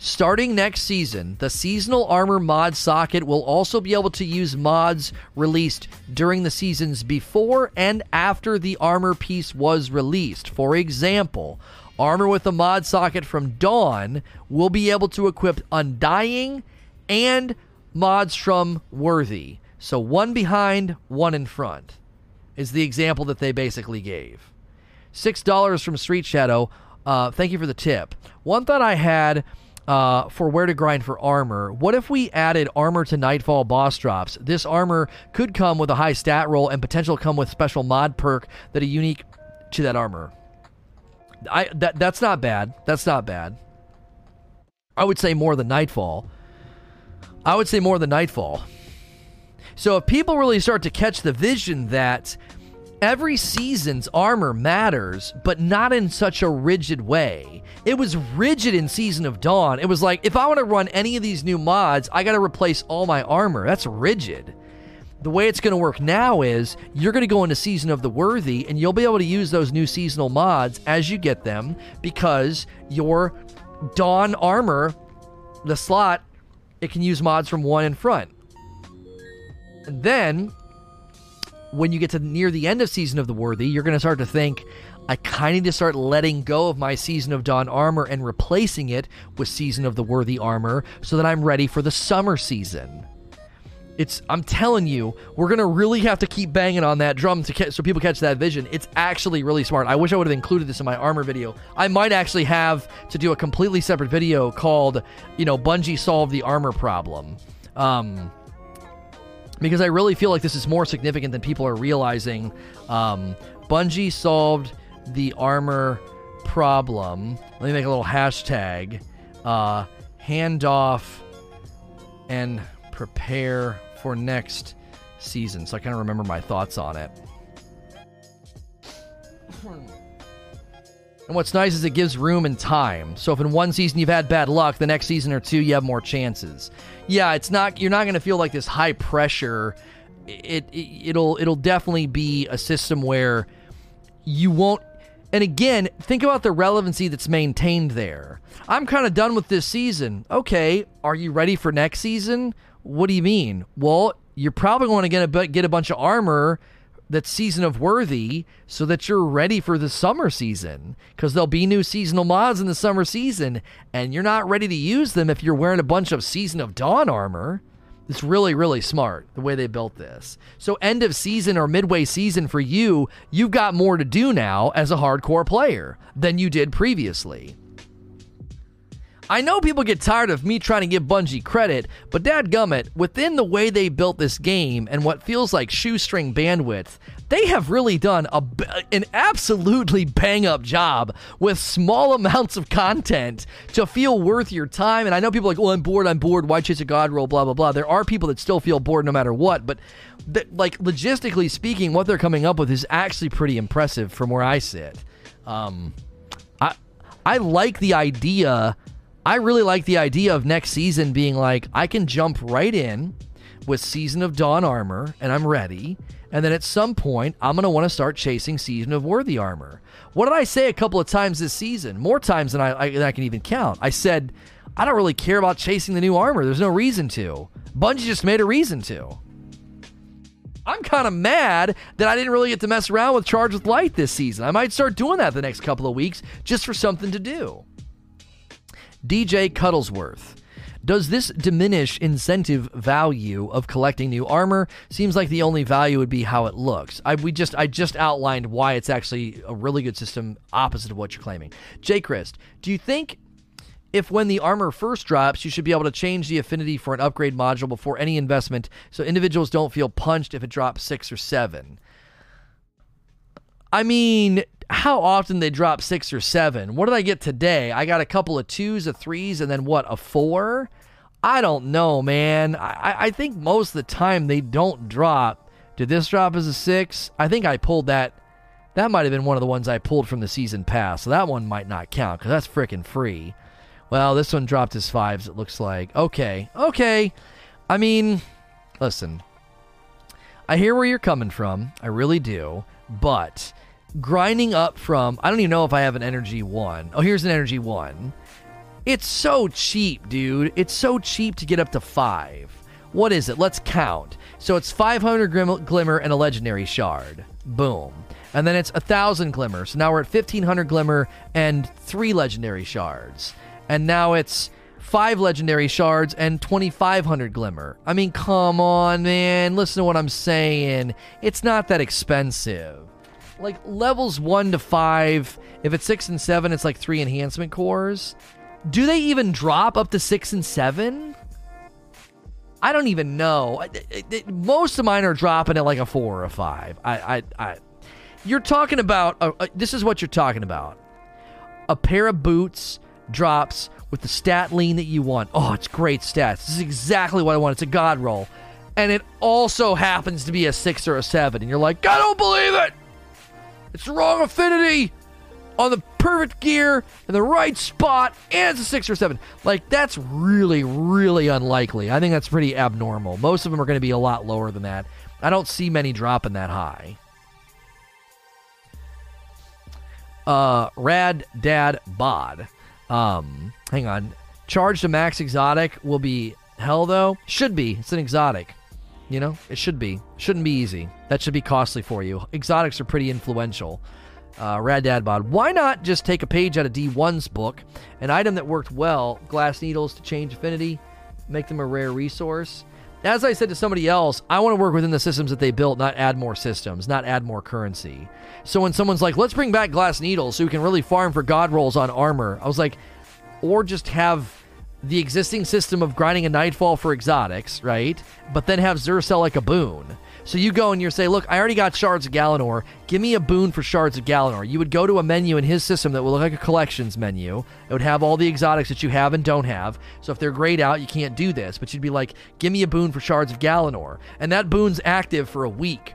Starting next season, the seasonal armor mod socket will also be able to use mods released during the seasons before and after the armor piece was released. For example, armor with a mod socket from Dawn will be able to equip Undying and mods from Worthy. So one behind, one in front is the example that they basically gave. $6 from Street Shadow. Uh, thank you for the tip. One thought I had uh, for where to grind for armor. What if we added armor to Nightfall boss drops? This armor could come with a high stat roll and potential come with special mod perk that are unique to that armor. I that that's not bad. That's not bad. I would say more than Nightfall. I would say more than Nightfall. So if people really start to catch the vision that every season's armor matters, but not in such a rigid way. It was rigid in Season of Dawn. It was like, if I want to run any of these new mods, I got to replace all my armor. That's rigid. The way it's going to work now is you're going to go into Season of the Worthy and you'll be able to use those new seasonal mods as you get them because your Dawn armor, the slot, it can use mods from one in front. And then when you get to near the end of Season of the Worthy, you're going to start to think, I kind of need to start letting go of my Season of Dawn armor and replacing it with Season of the Worthy armor so that I'm ready for the summer season. It's I'm telling you, we're gonna really have to keep banging on that drum to catch, so people catch that vision. It's actually really smart. I wish I would have included this in my armor video. I might actually have to do a completely separate video called, you know, Bungie solved the armor problem. Um, because I really feel like this is more significant than people are realizing. Um, Bungie solved the armor problem. Let me make a little hashtag. Uh, handoff and prepare for next season. So I kind of remember my thoughts on it. And what's nice is it gives room and time. So if in one season you've had bad luck, the next season or two you have more chances. Yeah, it's not you're not going to feel like this high pressure. It, it it'll it'll definitely be a system where you won't and again, think about the relevancy that's maintained there. I'm kind of done with this season. Okay, are you ready for next season? What do you mean? Well, you're probably going to get a, get a bunch of armor that's season of worthy so that you're ready for the summer season because there'll be new seasonal mods in the summer season and you're not ready to use them if you're wearing a bunch of season of dawn armor. It's really really smart the way they built this. So end of season or midway season for you you've got more to do now as a hardcore player than you did previously I know people get tired of me trying to give Bungie credit, but dadgummit, within the way they built this game and what feels like shoestring bandwidth, they have really done a, an absolutely bang up job with small amounts of content to feel worth your time. And I know people are like, oh, I'm bored, I'm bored, why chase a god roll, blah, blah, blah. There are people that still feel bored no matter what, but th- like logistically speaking, what they're coming up with is actually pretty impressive from where I sit. Um, I, I like the idea I really like the idea of next season being like, I can jump right in, with Season of Dawn armor, and I'm ready. And then at some point, I'm going to want to start chasing Season of Worthy armor. What did I say a couple of times this season? More times than I, I, than I can even count. I said, I don't really care about chasing the new armor. There's no reason to. Bungie just made a reason to. I'm kind of mad that I didn't really get to mess around with Charge with Light this season. I might start doing that the next couple of weeks just for something to do. DJ Cuddlesworth. Does this diminish incentive value of collecting new armor? Seems like the only value would be how it looks. I we just I just outlined why it's actually a really good system opposite of what you're claiming. Jay Christ, do you think if when the armor first drops, you should be able to change the affinity for an upgrade module before any investment so individuals don't feel punched if it drops 6 or 7? I mean, how often they drop six or seven. What did I get today? I got a couple of twos, a threes, and then what, a four? I don't know, man. I, I think most of the time they don't drop. Did this drop as a six? I think I pulled that. That might have been one of the ones I pulled from the season pass, so that one might not count because that's freaking free. Well, this one dropped as fives, it looks like. Okay, okay. I mean, listen, I hear where you're coming from. I really do. But grinding up from I don't even know if I have an energy one. Oh, here's an energy one. It's so cheap, dude. It's so cheap to get up to five. What is it? Let's count. So it's 500 glim- glimmer and a legendary shard. Boom. And then it's a thousand glimmer. So now we're at 1500 glimmer and three legendary shards. And now it's five legendary shards and 2500 glimmer. I mean, come on, man. Listen to what I'm saying. It's not that expensive like levels one to five. If it's six and seven, it's like three enhancement cores. Do they even drop up to six and seven? I don't even know. Most of mine are dropping at like a four or a five. I, I, I you're talking about. Uh, uh, this is what you're talking about. A pair of boots drops with the stat lean that you want. Oh, it's great stats. This is exactly what I want. It's a god roll, and it also happens to be a six or a seven. And you're like, I don't believe it. It's the wrong affinity on the perfect gear in the right spot, and it's a six or seven. Like, that's really, really unlikely. I think that's pretty abnormal. Most of them are going to be a lot lower than that. I don't see many dropping that high. Uh, Rad Dad Bod. Um, hang on. Charge to max exotic will be hell though. Should be. It's an exotic. You know, it should be. Shouldn't be easy. That should be costly for you. Exotics are pretty influential. Uh, Rad Dad Bod. Why not just take a page out of D1's book, an item that worked well, glass needles to change affinity, make them a rare resource? As I said to somebody else, I want to work within the systems that they built, not add more systems, not add more currency. So when someone's like, let's bring back glass needles so we can really farm for god rolls on armor, I was like, or just have the existing system of grinding a nightfall for exotics, right? But then have Xur like a boon. So you go and you say, look, I already got shards of Galanor. Give me a boon for shards of Galanor. You would go to a menu in his system that would look like a collections menu. It would have all the exotics that you have and don't have. So if they're grayed out, you can't do this. But you'd be like, give me a boon for shards of Galanor. And that boon's active for a week.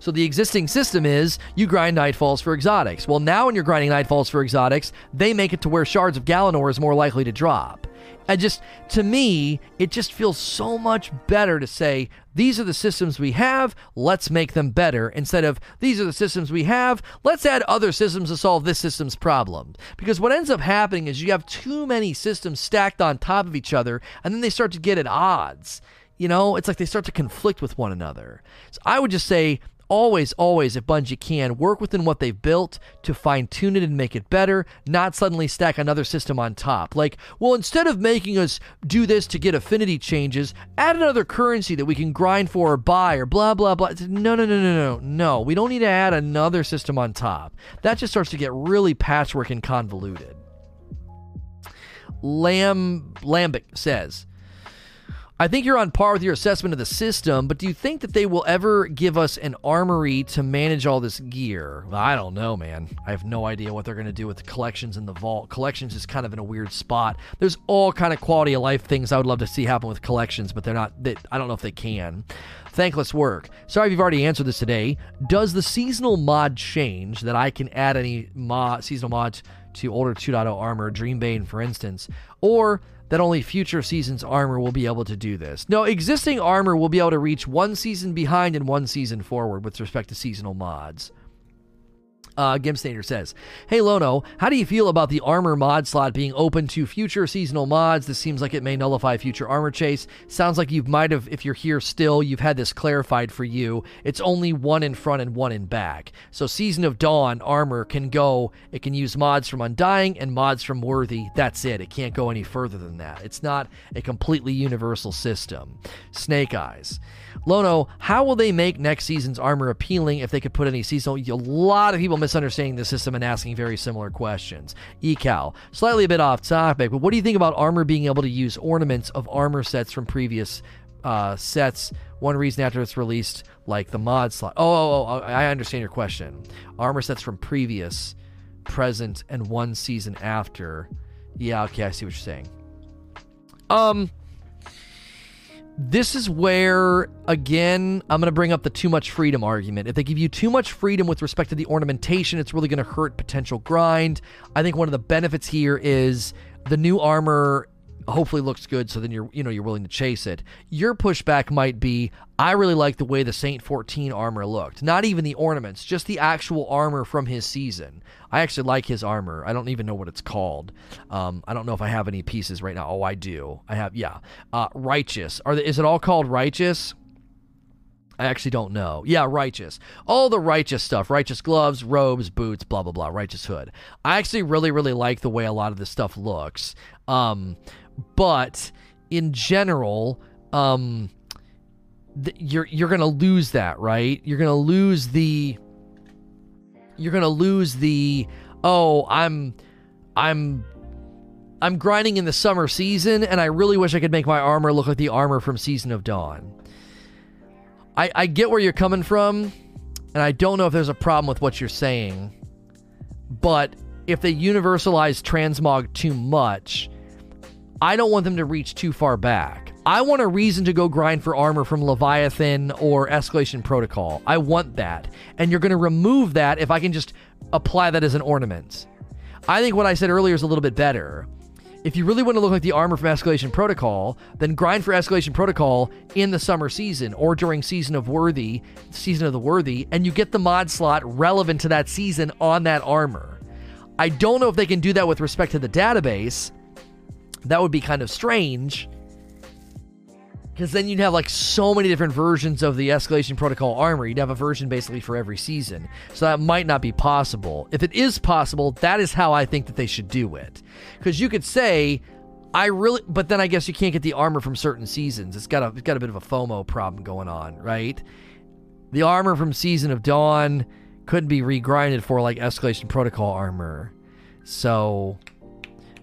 So the existing system is you grind Nightfalls for exotics. Well, now when you're grinding Nightfalls for exotics, they make it to where Shards of Galanor is more likely to drop. And just to me, it just feels so much better to say these are the systems we have, let's make them better instead of these are the systems we have, let's add other systems to solve this system's problem. Because what ends up happening is you have too many systems stacked on top of each other and then they start to get at odds. You know, it's like they start to conflict with one another. So I would just say always, always, if Bungie can, work within what they've built to fine tune it and make it better, not suddenly stack another system on top. Like, well, instead of making us do this to get affinity changes, add another currency that we can grind for or buy or blah, blah, blah. No, no, no, no, no, no. We don't need to add another system on top. That just starts to get really patchwork and convoluted. Lamb Lambic says, I think you're on par with your assessment of the system, but do you think that they will ever give us an armory to manage all this gear? I don't know, man. I have no idea what they're going to do with the collections in the vault. Collections is kind of in a weird spot. There's all kind of quality of life things I would love to see happen with collections, but they're not. They, I don't know if they can. Thankless work. Sorry if you've already answered this today. Does the seasonal mod change that I can add any mod seasonal mods to older 2.0 armor, Dreambane, for instance, or that only future seasons armor will be able to do this. No, existing armor will be able to reach one season behind and one season forward with respect to seasonal mods. Uh, says, Hey Lono, how do you feel about the armor mod slot being open to future seasonal mods? This seems like it may nullify future armor chase. Sounds like you might have, if you're here still, you've had this clarified for you. It's only one in front and one in back. So Season of Dawn armor can go, it can use mods from Undying and mods from Worthy. That's it. It can't go any further than that. It's not a completely universal system. Snake Eyes. Lono, how will they make next season's armor appealing if they could put any seasonal? A lot of people misunderstanding the system and asking very similar questions. Ecal, slightly a bit off topic, but what do you think about armor being able to use ornaments of armor sets from previous uh, sets? One reason after it's released, like the mod slot. Oh, oh, oh, I understand your question. Armor sets from previous, present, and one season after. Yeah, okay, I see what you're saying. Um, this is where again i'm going to bring up the too much freedom argument. If they give you too much freedom with respect to the ornamentation it's really going to hurt potential grind. I think one of the benefits here is the new armor hopefully looks good so then you're you know you're willing to chase it your pushback might be i really like the way the saint 14 armor looked not even the ornaments just the actual armor from his season i actually like his armor i don't even know what it's called um, i don't know if i have any pieces right now oh i do i have yeah uh, righteous are the, is it all called righteous I actually don't know. Yeah, righteous. All the righteous stuff. Righteous gloves, robes, boots, blah blah blah. Righteous hood. I actually really really like the way a lot of this stuff looks. Um, but in general, um, th- you're you're gonna lose that, right? You're gonna lose the. You're gonna lose the. Oh, I'm, I'm. I'm grinding in the summer season, and I really wish I could make my armor look like the armor from Season of Dawn. I, I get where you're coming from, and I don't know if there's a problem with what you're saying, but if they universalize transmog too much, I don't want them to reach too far back. I want a reason to go grind for armor from Leviathan or Escalation Protocol. I want that. And you're going to remove that if I can just apply that as an ornament. I think what I said earlier is a little bit better. If you really want to look like the armor from Escalation Protocol, then grind for Escalation Protocol in the summer season or during Season of Worthy, Season of the Worthy, and you get the mod slot relevant to that season on that armor. I don't know if they can do that with respect to the database, that would be kind of strange because then you'd have like so many different versions of the escalation protocol armor you'd have a version basically for every season. So that might not be possible. If it is possible that is how i think that they should do it. Because you could say i really but then i guess you can't get the armor from certain seasons. It's got a it's got a bit of a fomo problem going on right? The armor from season of dawn couldn't be regrinded for like escalation protocol armor. So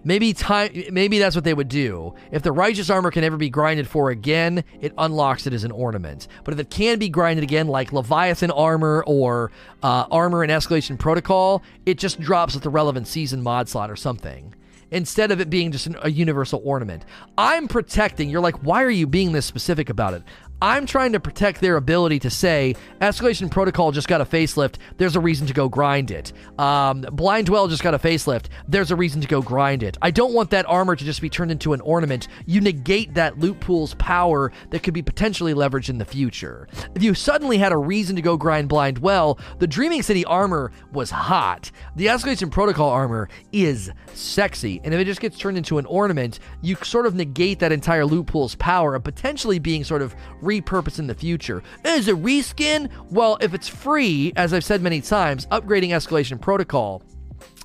Maybe time. Maybe that's what they would do. If the righteous armor can ever be grinded for again, it unlocks it as an ornament. But if it can be grinded again, like Leviathan armor or uh, armor and escalation protocol, it just drops at the relevant season mod slot or something instead of it being just an, a universal ornament. I'm protecting. You're like, why are you being this specific about it? I'm trying to protect their ability to say Escalation Protocol just got a facelift. There's a reason to go grind it. Um, Blind Well just got a facelift. There's a reason to go grind it. I don't want that armor to just be turned into an ornament. You negate that loot pool's power that could be potentially leveraged in the future. If you suddenly had a reason to go grind Blind Well, the Dreaming City armor was hot. The Escalation Protocol armor is sexy, and if it just gets turned into an ornament, you sort of negate that entire loot pool's power of potentially being sort of repurpose in the future. Is it reskin? Well, if it's free, as I've said many times, upgrading Escalation Protocol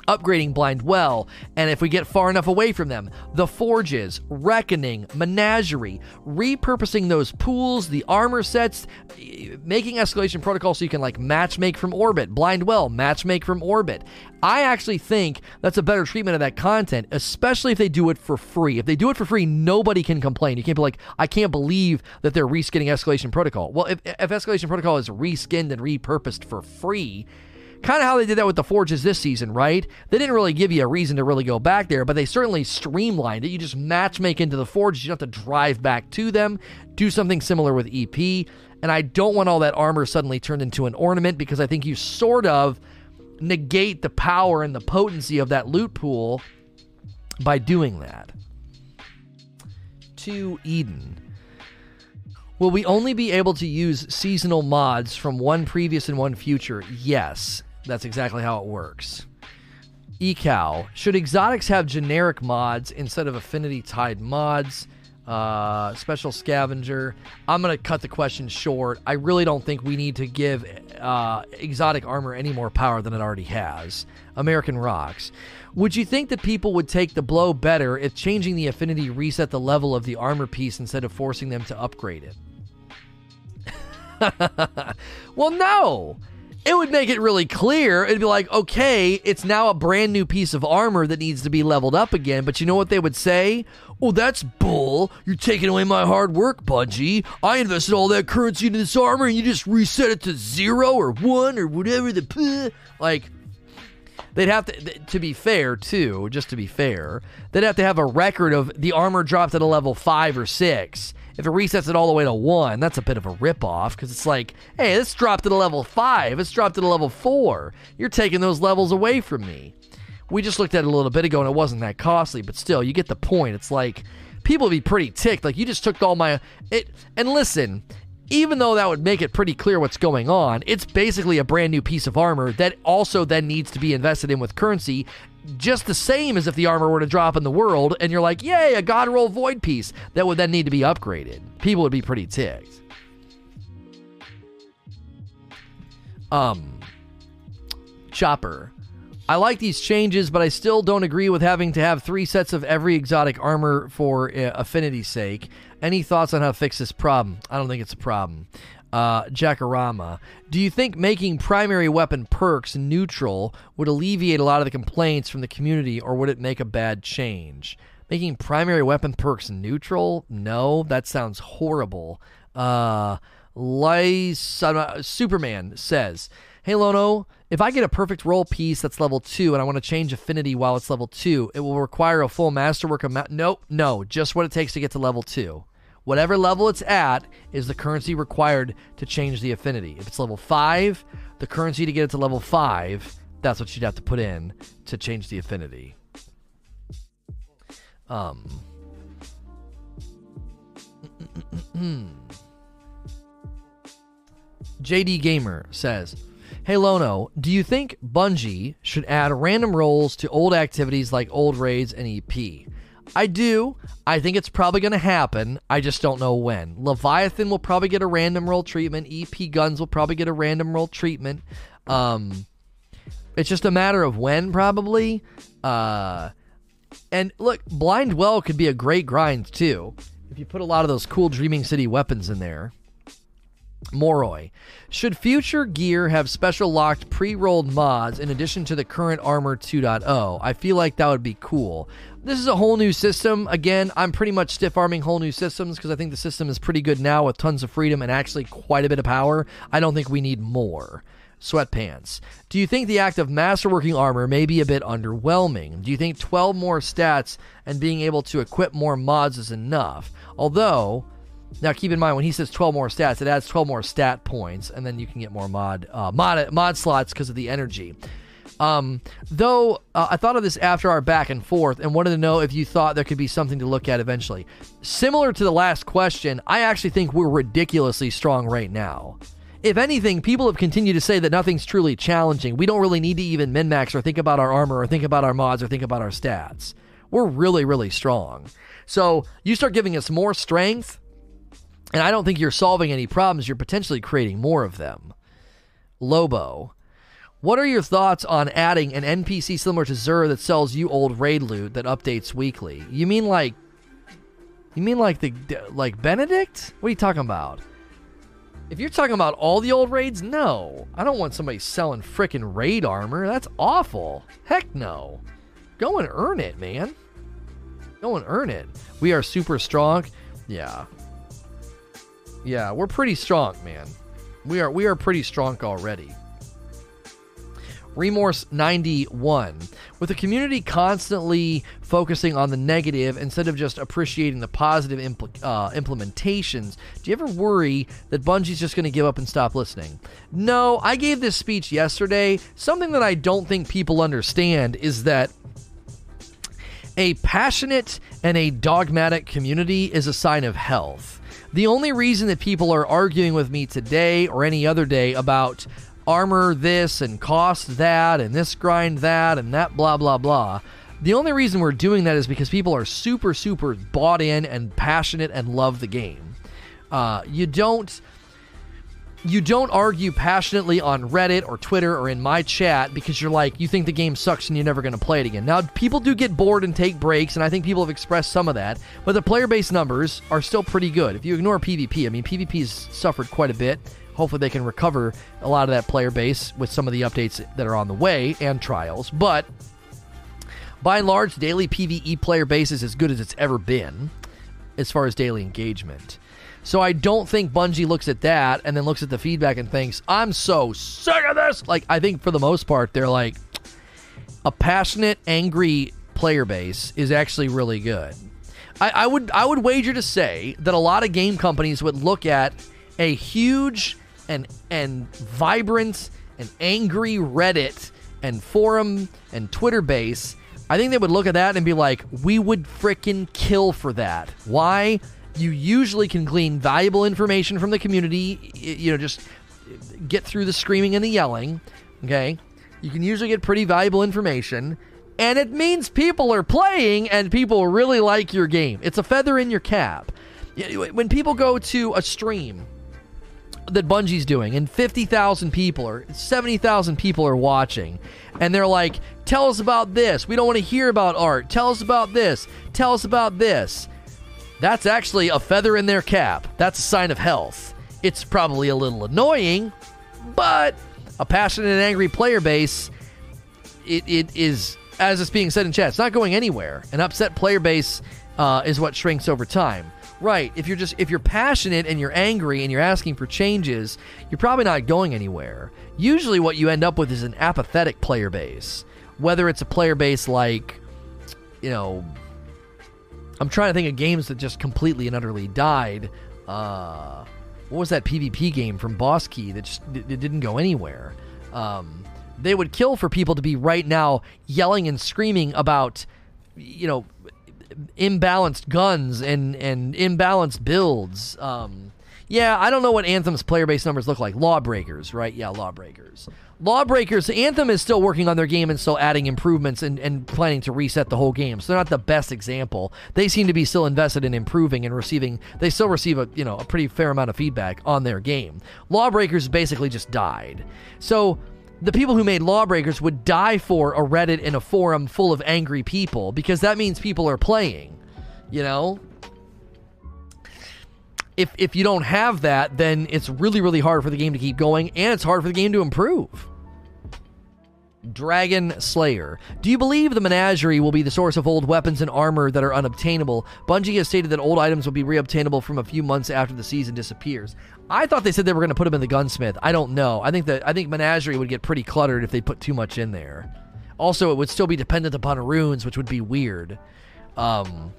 upgrading Blind Well, and if we get far enough away from them, the Forges, Reckoning, Menagerie, repurposing those pools, the armor sets, making Escalation Protocol so you can like match make from orbit, Blind Well, match make from orbit. I actually think that's a better treatment of that content, especially if they do it for free. If they do it for free, nobody can complain. You can't be like, I can't believe that they're reskinning Escalation Protocol. Well, if, if Escalation Protocol is reskinned and repurposed for free, Kind of how they did that with the Forges this season, right? They didn't really give you a reason to really go back there, but they certainly streamlined it. You just match make into the Forges. You don't have to drive back to them. Do something similar with EP. And I don't want all that armor suddenly turned into an ornament because I think you sort of negate the power and the potency of that loot pool by doing that. To Eden. Will we only be able to use seasonal mods from one previous and one future? Yes, that's exactly how it works. Ecow. Should exotics have generic mods instead of affinity tied mods? Uh, special scavenger. I'm going to cut the question short. I really don't think we need to give uh, exotic armor any more power than it already has. American Rocks. Would you think that people would take the blow better if changing the affinity reset the level of the armor piece instead of forcing them to upgrade it? well, no. It would make it really clear. It'd be like, okay, it's now a brand new piece of armor that needs to be leveled up again. But you know what they would say? Oh, that's bull. You're taking away my hard work, Bungie. I invested all that currency into this armor and you just reset it to zero or one or whatever the. Like, they'd have to, to be fair, too, just to be fair, they'd have to have a record of the armor dropped at a level five or six if it resets it all the way to one, that's a bit of a ripoff because it's like, hey, this dropped to level five, it's dropped to level four. You're taking those levels away from me. We just looked at it a little bit ago and it wasn't that costly, but still, you get the point. It's like people would be pretty ticked. Like you just took all my it. And listen, even though that would make it pretty clear what's going on, it's basically a brand new piece of armor that also then needs to be invested in with currency just the same as if the armor were to drop in the world and you're like, yay, a God roll void piece that would then need to be upgraded. People would be pretty ticked. Um, Chopper. I like these changes, but I still don't agree with having to have three sets of every exotic armor for uh, affinity's sake. Any thoughts on how to fix this problem? I don't think it's a problem uh. Do you think making primary weapon perks neutral would alleviate a lot of the complaints from the community, or would it make a bad change? Making primary weapon perks neutral? No, that sounds horrible. Uh, Lice, uh, Superman says, Hey Lono, if I get a perfect roll piece that's level 2 and I want to change affinity while it's level 2, it will require a full masterwork amount. Nope, no, just what it takes to get to level 2. Whatever level it's at is the currency required to change the affinity. If it's level 5, the currency to get it to level 5, that's what you'd have to put in to change the affinity. Um. JD Gamer says, Hey Lono, do you think Bungie should add random rolls to old activities like old raids and EP? I do. I think it's probably going to happen. I just don't know when. Leviathan will probably get a random roll treatment. EP guns will probably get a random roll treatment. Um, it's just a matter of when, probably. Uh, and look, Blind Well could be a great grind too. If you put a lot of those cool Dreaming City weapons in there. Moroi. Should future gear have special locked pre rolled mods in addition to the current Armor 2.0? I feel like that would be cool. This is a whole new system. Again, I'm pretty much stiff arming whole new systems because I think the system is pretty good now with tons of freedom and actually quite a bit of power. I don't think we need more. Sweatpants. Do you think the act of masterworking armor may be a bit underwhelming? Do you think 12 more stats and being able to equip more mods is enough? Although, now keep in mind when he says 12 more stats, it adds 12 more stat points, and then you can get more mod uh, mod mod slots because of the energy. Um, though uh, I thought of this after our back and forth and wanted to know if you thought there could be something to look at eventually. Similar to the last question, I actually think we're ridiculously strong right now. If anything, people have continued to say that nothing's truly challenging. We don't really need to even min max or think about our armor or think about our mods or think about our stats. We're really, really strong. So you start giving us more strength, and I don't think you're solving any problems. You're potentially creating more of them. Lobo. What are your thoughts on adding an NPC similar to Xur that sells you old raid loot that updates weekly? You mean like You mean like the like Benedict? What are you talking about? If you're talking about all the old raids, no. I don't want somebody selling frickin' raid armor. That's awful. Heck no. Go and earn it, man. Go and earn it. We are super strong. Yeah. Yeah, we're pretty strong, man. We are we are pretty strong already. Remorse 91. With the community constantly focusing on the negative instead of just appreciating the positive impl- uh, implementations, do you ever worry that Bungie's just going to give up and stop listening? No, I gave this speech yesterday. Something that I don't think people understand is that A passionate and a dogmatic community is a sign of health. The only reason that people are arguing with me today or any other day about armor this and cost that and this grind that and that blah blah blah. The only reason we're doing that is because people are super super bought in and passionate and love the game. Uh, you don't you don't argue passionately on Reddit or Twitter or in my chat because you're like you think the game sucks and you're never going to play it again. Now people do get bored and take breaks and I think people have expressed some of that, but the player base numbers are still pretty good. If you ignore PvP, I mean PvP's suffered quite a bit hopefully they can recover a lot of that player base with some of the updates that are on the way and trials. But by and large, daily PvE player base is as good as it's ever been as far as daily engagement. So I don't think Bungie looks at that and then looks at the feedback and thinks, I'm so sick of this. Like, I think for the most part, they're like, a passionate, angry player base is actually really good. I, I would I would wager to say that a lot of game companies would look at a huge and and vibrant and angry Reddit and forum and Twitter base, I think they would look at that and be like, we would fricking kill for that. Why? You usually can glean valuable information from the community, you know, just get through the screaming and the yelling, okay? You can usually get pretty valuable information, and it means people are playing and people really like your game. It's a feather in your cap. When people go to a stream that Bungie's doing, and 50,000 people or 70,000 people are watching, and they're like, Tell us about this. We don't want to hear about art. Tell us about this. Tell us about this. That's actually a feather in their cap. That's a sign of health. It's probably a little annoying, but a passionate and angry player base, it, it is, as it's being said in chat, it's not going anywhere. An upset player base uh, is what shrinks over time. Right. If you're just if you're passionate and you're angry and you're asking for changes, you're probably not going anywhere. Usually what you end up with is an apathetic player base. Whether it's a player base like you know I'm trying to think of games that just completely and utterly died. Uh what was that PvP game from Boss Key that just it didn't go anywhere? Um, they would kill for people to be right now yelling and screaming about you know imbalanced guns and and imbalanced builds. Um, yeah, I don't know what Anthem's player base numbers look like. Lawbreakers, right? Yeah, Lawbreakers. Lawbreakers, Anthem is still working on their game and still adding improvements and, and planning to reset the whole game. So they're not the best example. They seem to be still invested in improving and receiving they still receive a you know a pretty fair amount of feedback on their game. Lawbreakers basically just died. So the people who made lawbreakers would die for a Reddit and a forum full of angry people because that means people are playing. You know? If if you don't have that, then it's really really hard for the game to keep going and it's hard for the game to improve. Dragon Slayer. Do you believe the menagerie will be the source of old weapons and armor that are unobtainable? Bungie has stated that old items will be reobtainable from a few months after the season disappears. I thought they said they were going to put them in the gunsmith. I don't know. I think that I think menagerie would get pretty cluttered if they put too much in there. Also, it would still be dependent upon runes, which would be weird. Um,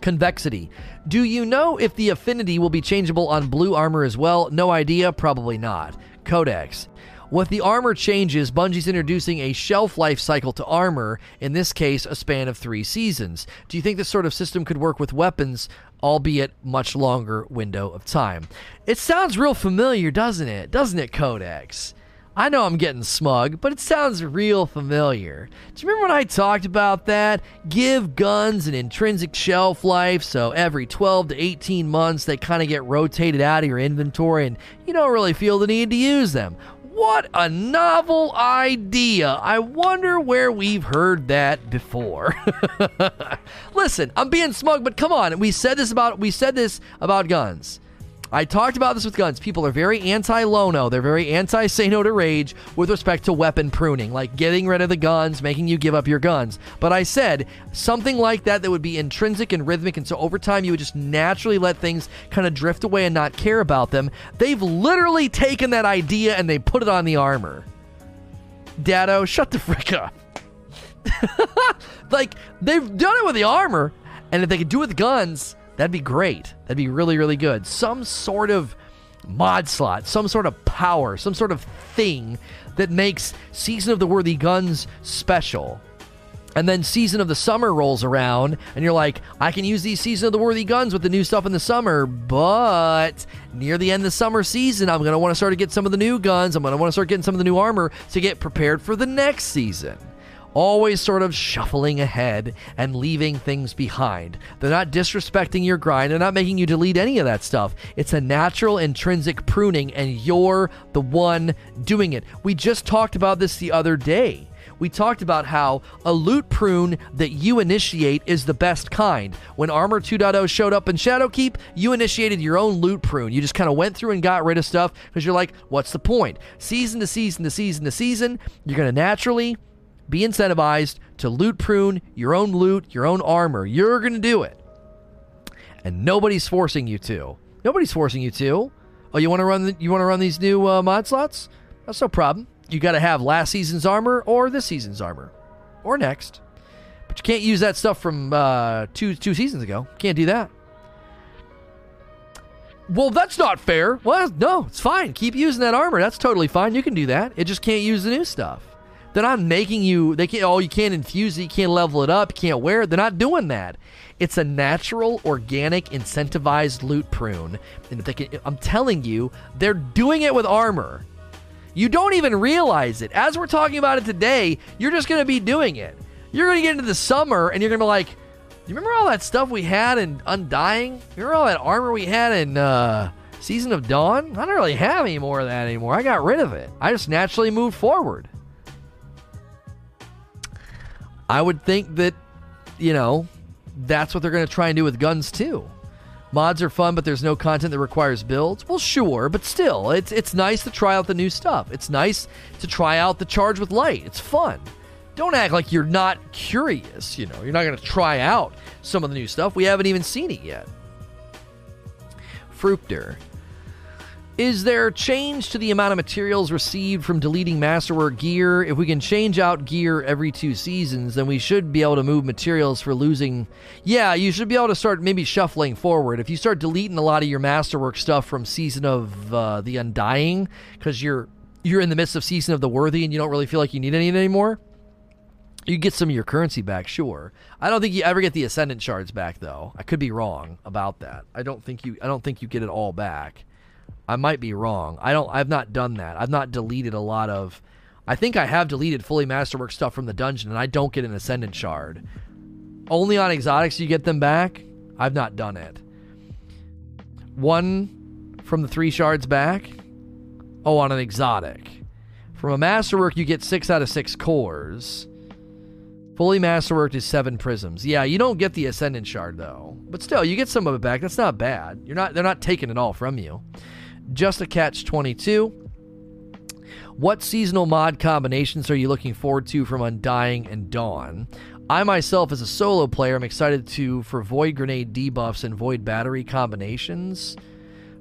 convexity. Do you know if the affinity will be changeable on blue armor as well? No idea. Probably not. Codex. With the armor changes, Bungie's introducing a shelf life cycle to armor, in this case, a span of three seasons. Do you think this sort of system could work with weapons, albeit much longer window of time? It sounds real familiar, doesn't it? Doesn't it, Codex? I know I'm getting smug, but it sounds real familiar. Do you remember when I talked about that? Give guns an intrinsic shelf life, so every 12 to 18 months they kind of get rotated out of your inventory and you don't really feel the need to use them. What a novel idea. I wonder where we've heard that before. Listen, I'm being smug, but come on. We said this about we said this about guns. I talked about this with guns. People are very anti Lono. They're very anti say no to rage with respect to weapon pruning, like getting rid of the guns, making you give up your guns. But I said something like that that would be intrinsic and rhythmic, and so over time you would just naturally let things kind of drift away and not care about them. They've literally taken that idea and they put it on the armor. Dado, shut the frick up. like, they've done it with the armor, and if they could do it with guns, That'd be great. That'd be really, really good. Some sort of mod slot, some sort of power, some sort of thing that makes Season of the Worthy Guns special. And then season of the summer rolls around, and you're like, I can use these season of the worthy guns with the new stuff in the summer, but near the end of the summer season, I'm gonna want to start to get some of the new guns. I'm gonna want to start getting some of the new armor to get prepared for the next season. Always sort of shuffling ahead and leaving things behind. They're not disrespecting your grind. They're not making you delete any of that stuff. It's a natural intrinsic pruning, and you're the one doing it. We just talked about this the other day we talked about how a loot prune that you initiate is the best kind. When Armor 2.0 showed up in Shadowkeep, you initiated your own loot prune. You just kind of went through and got rid of stuff because you're like, what's the point? Season to season to season to season, you're going to naturally be incentivized to loot prune your own loot, your own armor. You're going to do it. And nobody's forcing you to. Nobody's forcing you to. Oh, you want to run? The, you want to run these new uh, mod slots? That's no problem you got to have last season's armor or this season's armor or next. But you can't use that stuff from uh, two two seasons ago. Can't do that. Well, that's not fair. Well, no, it's fine. Keep using that armor. That's totally fine. You can do that. It just can't use the new stuff. They're not making you. They can't. Oh, you can't infuse it. You can't level it up. You can't wear it. They're not doing that. It's a natural, organic, incentivized loot prune. And if they can, I'm telling you, they're doing it with armor. You don't even realize it. As we're talking about it today, you're just going to be doing it. You're going to get into the summer and you're going to be like, you remember all that stuff we had in Undying? You remember all that armor we had in uh, Season of Dawn? I don't really have any more of that anymore. I got rid of it. I just naturally moved forward. I would think that, you know, that's what they're going to try and do with guns too. Mods are fun, but there's no content that requires builds. Well, sure, but still, it's it's nice to try out the new stuff. It's nice to try out the charge with light. It's fun. Don't act like you're not curious. You know, you're not going to try out some of the new stuff. We haven't even seen it yet. Fructor. Is there change to the amount of materials received from deleting Masterwork gear? If we can change out gear every two seasons, then we should be able to move materials for losing. Yeah, you should be able to start maybe shuffling forward. If you start deleting a lot of your Masterwork stuff from Season of uh, the Undying, because you're you're in the midst of Season of the Worthy and you don't really feel like you need any anymore, you get some of your currency back, sure. I don't think you ever get the Ascendant shards back, though. I could be wrong about that. I don't think you. I don't think you get it all back. I might be wrong. I don't. I've not done that. I've not deleted a lot of. I think I have deleted fully masterwork stuff from the dungeon, and I don't get an ascendant shard. Only on exotics you get them back. I've not done it. One from the three shards back. Oh, on an exotic. From a masterwork, you get six out of six cores. Fully masterworked is seven prisms. Yeah, you don't get the ascendant shard though, but still, you get some of it back. That's not bad. You're not. They're not taking it all from you. Just a catch 22. What seasonal mod combinations are you looking forward to from Undying and Dawn? I myself, as a solo player, am excited to for Void Grenade debuffs and Void Battery combinations.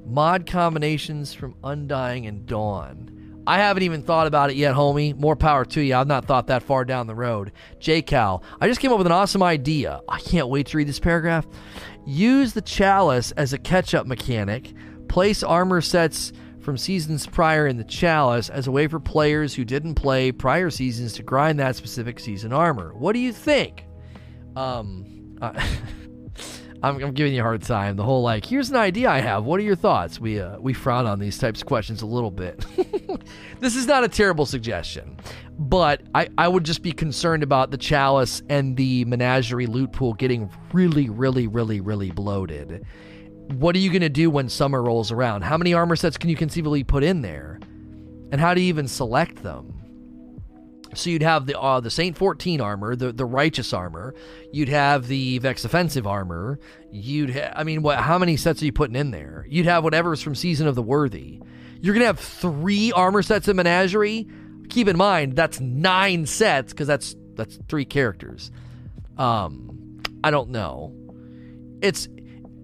Mod combinations from Undying and Dawn. I haven't even thought about it yet, homie. More power to you. I've not thought that far down the road. JCal, I just came up with an awesome idea. I can't wait to read this paragraph. Use the chalice as a catch up mechanic Place armor sets from seasons prior in the chalice as a way for players who didn't play prior seasons to grind that specific season armor. What do you think? Um, uh, I'm, I'm, giving you a hard time. The whole like, here's an idea I have. What are your thoughts? We uh, we frown on these types of questions a little bit. this is not a terrible suggestion, but I, I would just be concerned about the chalice and the menagerie loot pool getting really, really, really, really bloated what are you going to do when summer rolls around? How many armor sets can you conceivably put in there? And how do you even select them? So you'd have the uh, the Saint 14 armor, the the righteous armor. You'd have the Vex offensive armor. You'd ha- I mean, what? How many sets are you putting in there? You'd have whatever's from Season of the Worthy. You're gonna have three armor sets in Menagerie. Keep in mind that's nine sets because that's that's three characters. Um, I don't know. It's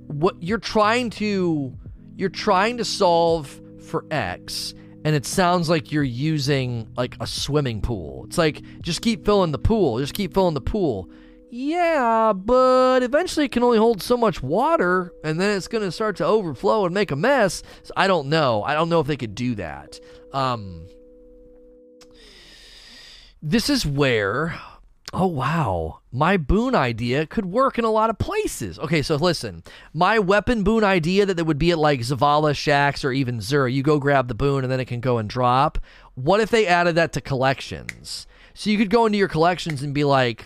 what you're trying to you're trying to solve for X and it sounds like you're using like a swimming pool. It's like just keep filling the pool, just keep filling the pool. Yeah, but eventually it can only hold so much water and then it's going to start to overflow and make a mess. So I don't know. I don't know if they could do that. Um this is where Oh wow, my boon idea could work in a lot of places. Okay, so listen, my weapon boon idea that, that would be at like Zavala, Shaxx, or even Xur. You go grab the boon and then it can go and drop. What if they added that to collections? So you could go into your collections and be like,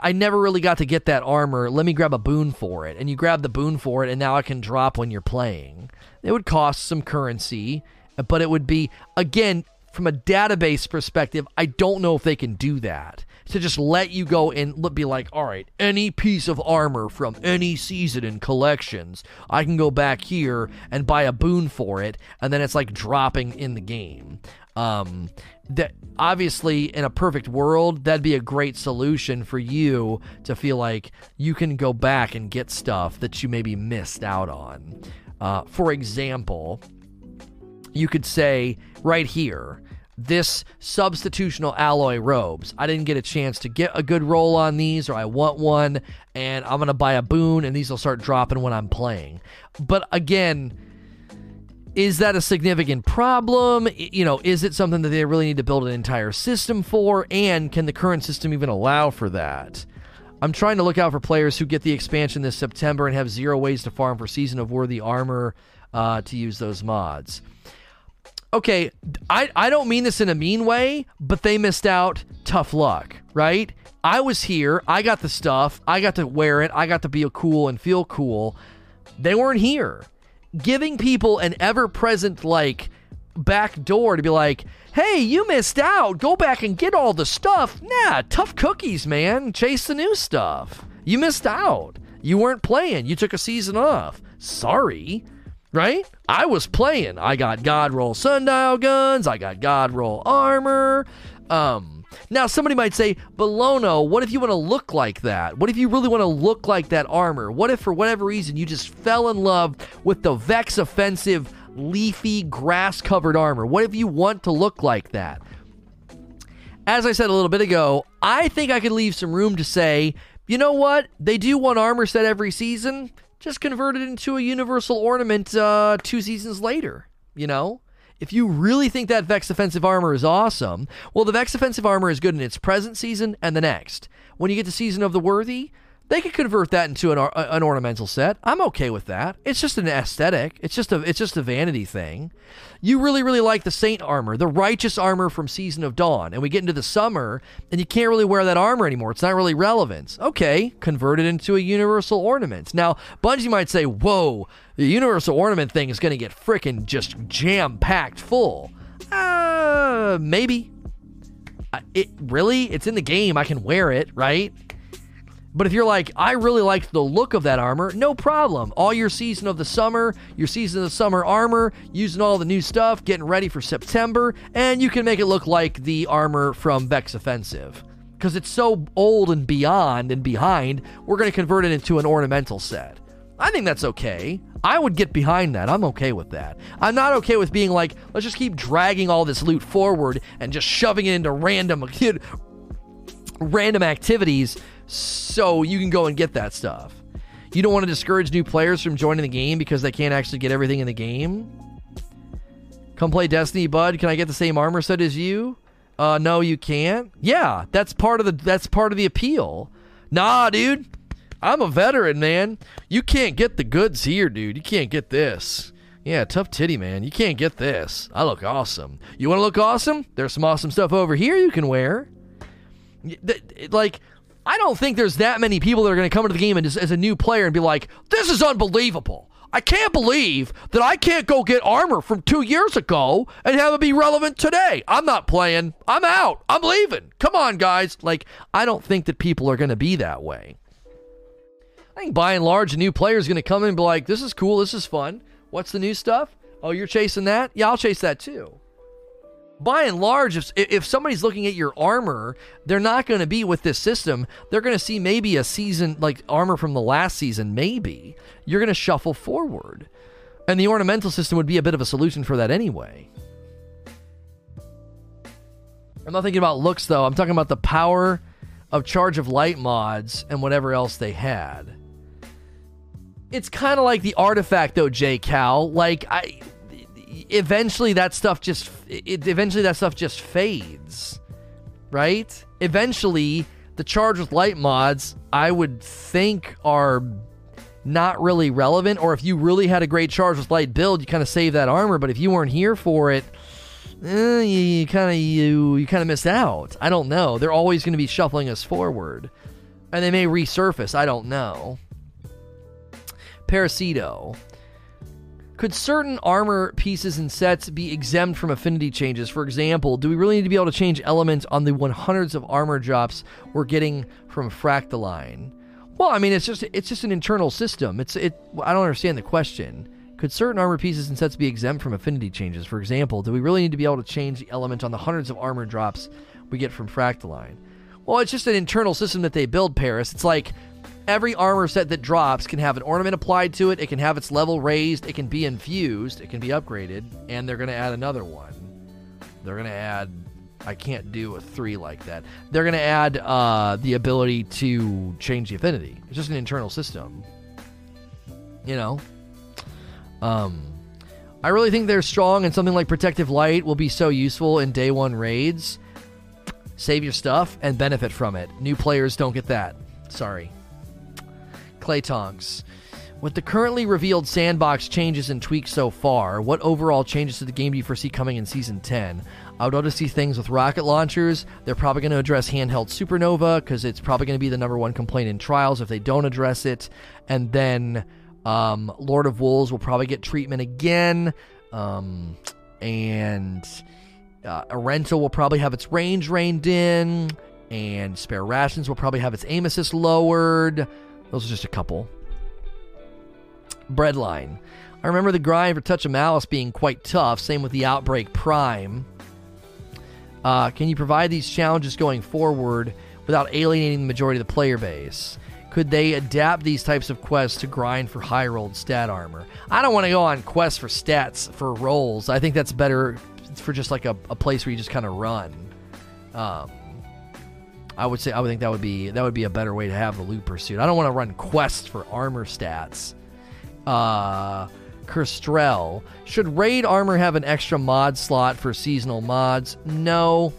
I never really got to get that armor. Let me grab a boon for it. And you grab the boon for it, and now I can drop when you're playing. It would cost some currency, but it would be, again, from a database perspective, I don't know if they can do that. To just let you go and be like, all right, any piece of armor from any season in collections, I can go back here and buy a boon for it, and then it's like dropping in the game. Um, that obviously in a perfect world that'd be a great solution for you to feel like you can go back and get stuff that you maybe missed out on uh, for example you could say right here this substitutional alloy robes i didn't get a chance to get a good roll on these or i want one and i'm gonna buy a boon and these will start dropping when i'm playing but again is that a significant problem? You know, is it something that they really need to build an entire system for? And can the current system even allow for that? I'm trying to look out for players who get the expansion this September and have zero ways to farm for Season of Worthy Armor uh, to use those mods. Okay, I, I don't mean this in a mean way, but they missed out. Tough luck, right? I was here. I got the stuff. I got to wear it. I got to be cool and feel cool. They weren't here giving people an ever present, like, back door to be like, hey, you missed out. Go back and get all the stuff. Nah, tough cookies, man. Chase the new stuff. You missed out. You weren't playing. You took a season off. Sorry. Right? I was playing. I got God roll sundial guns. I got God roll armor. Um, now, somebody might say, Belono, what if you want to look like that? What if you really want to look like that armor? What if, for whatever reason, you just fell in love with the Vex offensive, leafy, grass covered armor? What if you want to look like that? As I said a little bit ago, I think I could leave some room to say, you know what? They do one armor set every season. Just convert it into a universal ornament uh, two seasons later, you know? If you really think that Vex offensive armor is awesome, well, the Vex offensive armor is good in its present season and the next. When you get to Season of the Worthy, they could convert that into an, an ornamental set. I'm okay with that. It's just an aesthetic. It's just a it's just a vanity thing. You really really like the saint armor, the righteous armor from Season of Dawn, and we get into the summer and you can't really wear that armor anymore. It's not really relevant. Okay, convert it into a universal ornament. Now, Bungie might say, "Whoa, the universal ornament thing is going to get freaking just jam packed full." Uh, maybe. It really, it's in the game. I can wear it, right? But if you're like, I really liked the look of that armor, no problem. All your season of the summer, your season of the summer armor, using all the new stuff, getting ready for September, and you can make it look like the armor from Vex Offensive. Because it's so old and beyond and behind, we're going to convert it into an ornamental set. I think that's okay. I would get behind that. I'm okay with that. I'm not okay with being like, let's just keep dragging all this loot forward and just shoving it into random random activities so you can go and get that stuff. You don't want to discourage new players from joining the game because they can't actually get everything in the game. Come play Destiny, bud. Can I get the same armor set as you? Uh, no, you can't. Yeah, that's part of the that's part of the appeal. Nah, dude. I'm a veteran, man. You can't get the goods here, dude. You can't get this. Yeah, tough titty, man. You can't get this. I look awesome. You want to look awesome? There's some awesome stuff over here you can wear. Like, I don't think there's that many people that are going to come into the game as, as a new player and be like, this is unbelievable. I can't believe that I can't go get armor from two years ago and have it be relevant today. I'm not playing. I'm out. I'm leaving. Come on, guys. Like, I don't think that people are going to be that way. I think by and large, a new player is going to come in and be like, this is cool. This is fun. What's the new stuff? Oh, you're chasing that? Yeah, I'll chase that too by and large, if, if somebody's looking at your armor, they're not going to be with this system. They're going to see maybe a season, like armor from the last season, maybe. You're going to shuffle forward. And the ornamental system would be a bit of a solution for that anyway. I'm not thinking about looks, though. I'm talking about the power of Charge of Light mods and whatever else they had. It's kind of like the artifact, though, J. Cal. Like, I eventually that stuff just it, eventually that stuff just fades right eventually, the charge with light mods, I would think, are not really relevant. Or if you really had a great charge with light build, you kind of save that armor. But if you weren't here for it, eh, you kind of you you kind of miss out. I don't know. They're always going to be shuffling us forward, and they may resurface. I don't know. Parasito. Could certain armor pieces and sets be exempt from affinity changes? For example, do we really need to be able to change elements on the 100s of armor drops we're getting from Fractaline? Well, I mean, it's just it's just an internal system. It's it. I don't understand the question. Could certain armor pieces and sets be exempt from affinity changes? For example, do we really need to be able to change the element on the hundreds of armor drops we get from Fractaline? Well, it's just an internal system that they build, Paris. It's like every armor set that drops can have an ornament applied to it, it can have its level raised, it can be infused, it can be upgraded, and they're going to add another one. They're going to add. I can't do a three like that. They're going to add uh, the ability to change the affinity. It's just an internal system. You know? Um. I really think they're strong, and something like Protective Light will be so useful in day one raids. Save your stuff and benefit from it. New players don't get that. Sorry. Clay Tonks. With the currently revealed sandbox changes and tweaks so far, what overall changes to the game do you foresee coming in Season 10? I would love to see things with rocket launchers. They're probably going to address handheld supernova because it's probably going to be the number one complaint in trials if they don't address it. And then um, Lord of Wolves will probably get treatment again. Um, and uh, Erentil will probably have its range reined in. And Spare Rations will probably have its aim assist lowered. Those are just a couple. Breadline. I remember the grind for Touch of Malice being quite tough. Same with the Outbreak Prime. Uh, can you provide these challenges going forward without alienating the majority of the player base? Could they adapt these types of quests to grind for high rolled stat armor? I don't want to go on quests for stats for rolls. I think that's better for just like a, a place where you just kind of run. Um, I would say I would think that would be that would be a better way to have the loot pursuit. I don't want to run quests for armor stats. Uh Kerstrel. Should raid armor have an extra mod slot for seasonal mods? No.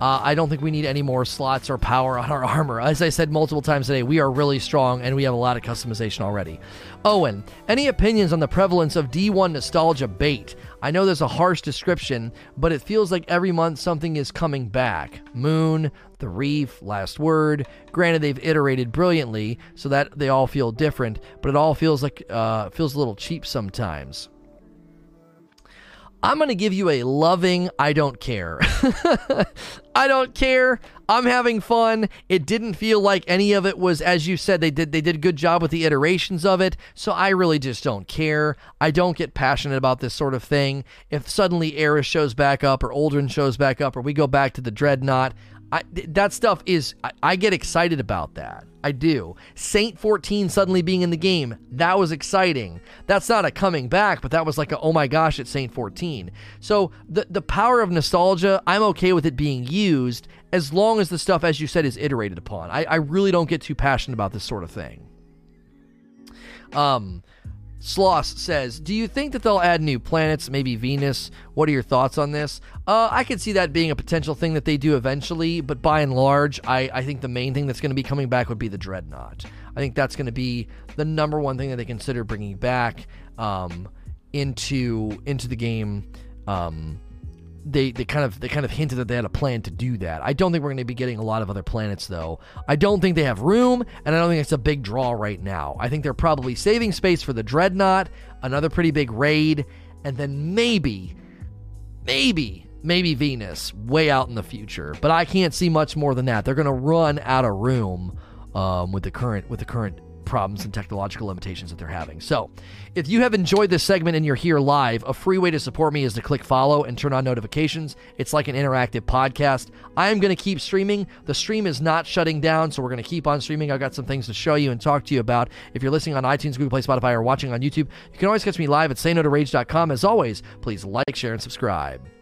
Uh, I don't think we need any more slots or power on our armor. As I said multiple times today, we are really strong and we have a lot of customization already. Owen, any opinions on the prevalence of D1 nostalgia bait? I know there's a harsh description, but it feels like every month something is coming back. Moon, The Reef, Last Word. Granted, they've iterated brilliantly so that they all feel different, but it all feels like uh, feels a little cheap sometimes. I'm going to give you a loving I don't care. I don't care. I'm having fun. It didn't feel like any of it was as you said they did they did a good job with the iterations of it. So I really just don't care. I don't get passionate about this sort of thing. If suddenly Eris shows back up or Uldren shows back up or we go back to the Dreadnought, I, that stuff is I, I, get excited about that. I do. Saint 14 suddenly being in the game, that was exciting. That's not a coming back, but that was like a oh my gosh, it's Saint 14. So the the power of nostalgia, I'm okay with it being used as long as the stuff, as you said, is iterated upon. I, I really don't get too passionate about this sort of thing. Um Sloss says, "Do you think that they'll add new planets, maybe Venus? What are your thoughts on this? Uh, I could see that being a potential thing that they do eventually, but by and large, I, I think the main thing that's going to be coming back would be the Dreadnought. I think that's going to be the number one thing that they consider bringing back um, into into the game." Um, they, they kind of they kind of hinted that they had a plan to do that. I don't think we're going to be getting a lot of other planets though. I don't think they have room, and I don't think it's a big draw right now. I think they're probably saving space for the Dreadnought, another pretty big raid, and then maybe, maybe, maybe Venus way out in the future. But I can't see much more than that. They're going to run out of room um, with the current with the current problems and technological limitations that they're having. So, if you have enjoyed this segment and you're here live, a free way to support me is to click follow and turn on notifications. It's like an interactive podcast. I am going to keep streaming. The stream is not shutting down, so we're going to keep on streaming. I've got some things to show you and talk to you about. If you're listening on iTunes, Google Play, Spotify, or watching on YouTube, you can always catch me live at sayno2rage.com. As always, please like, share, and subscribe.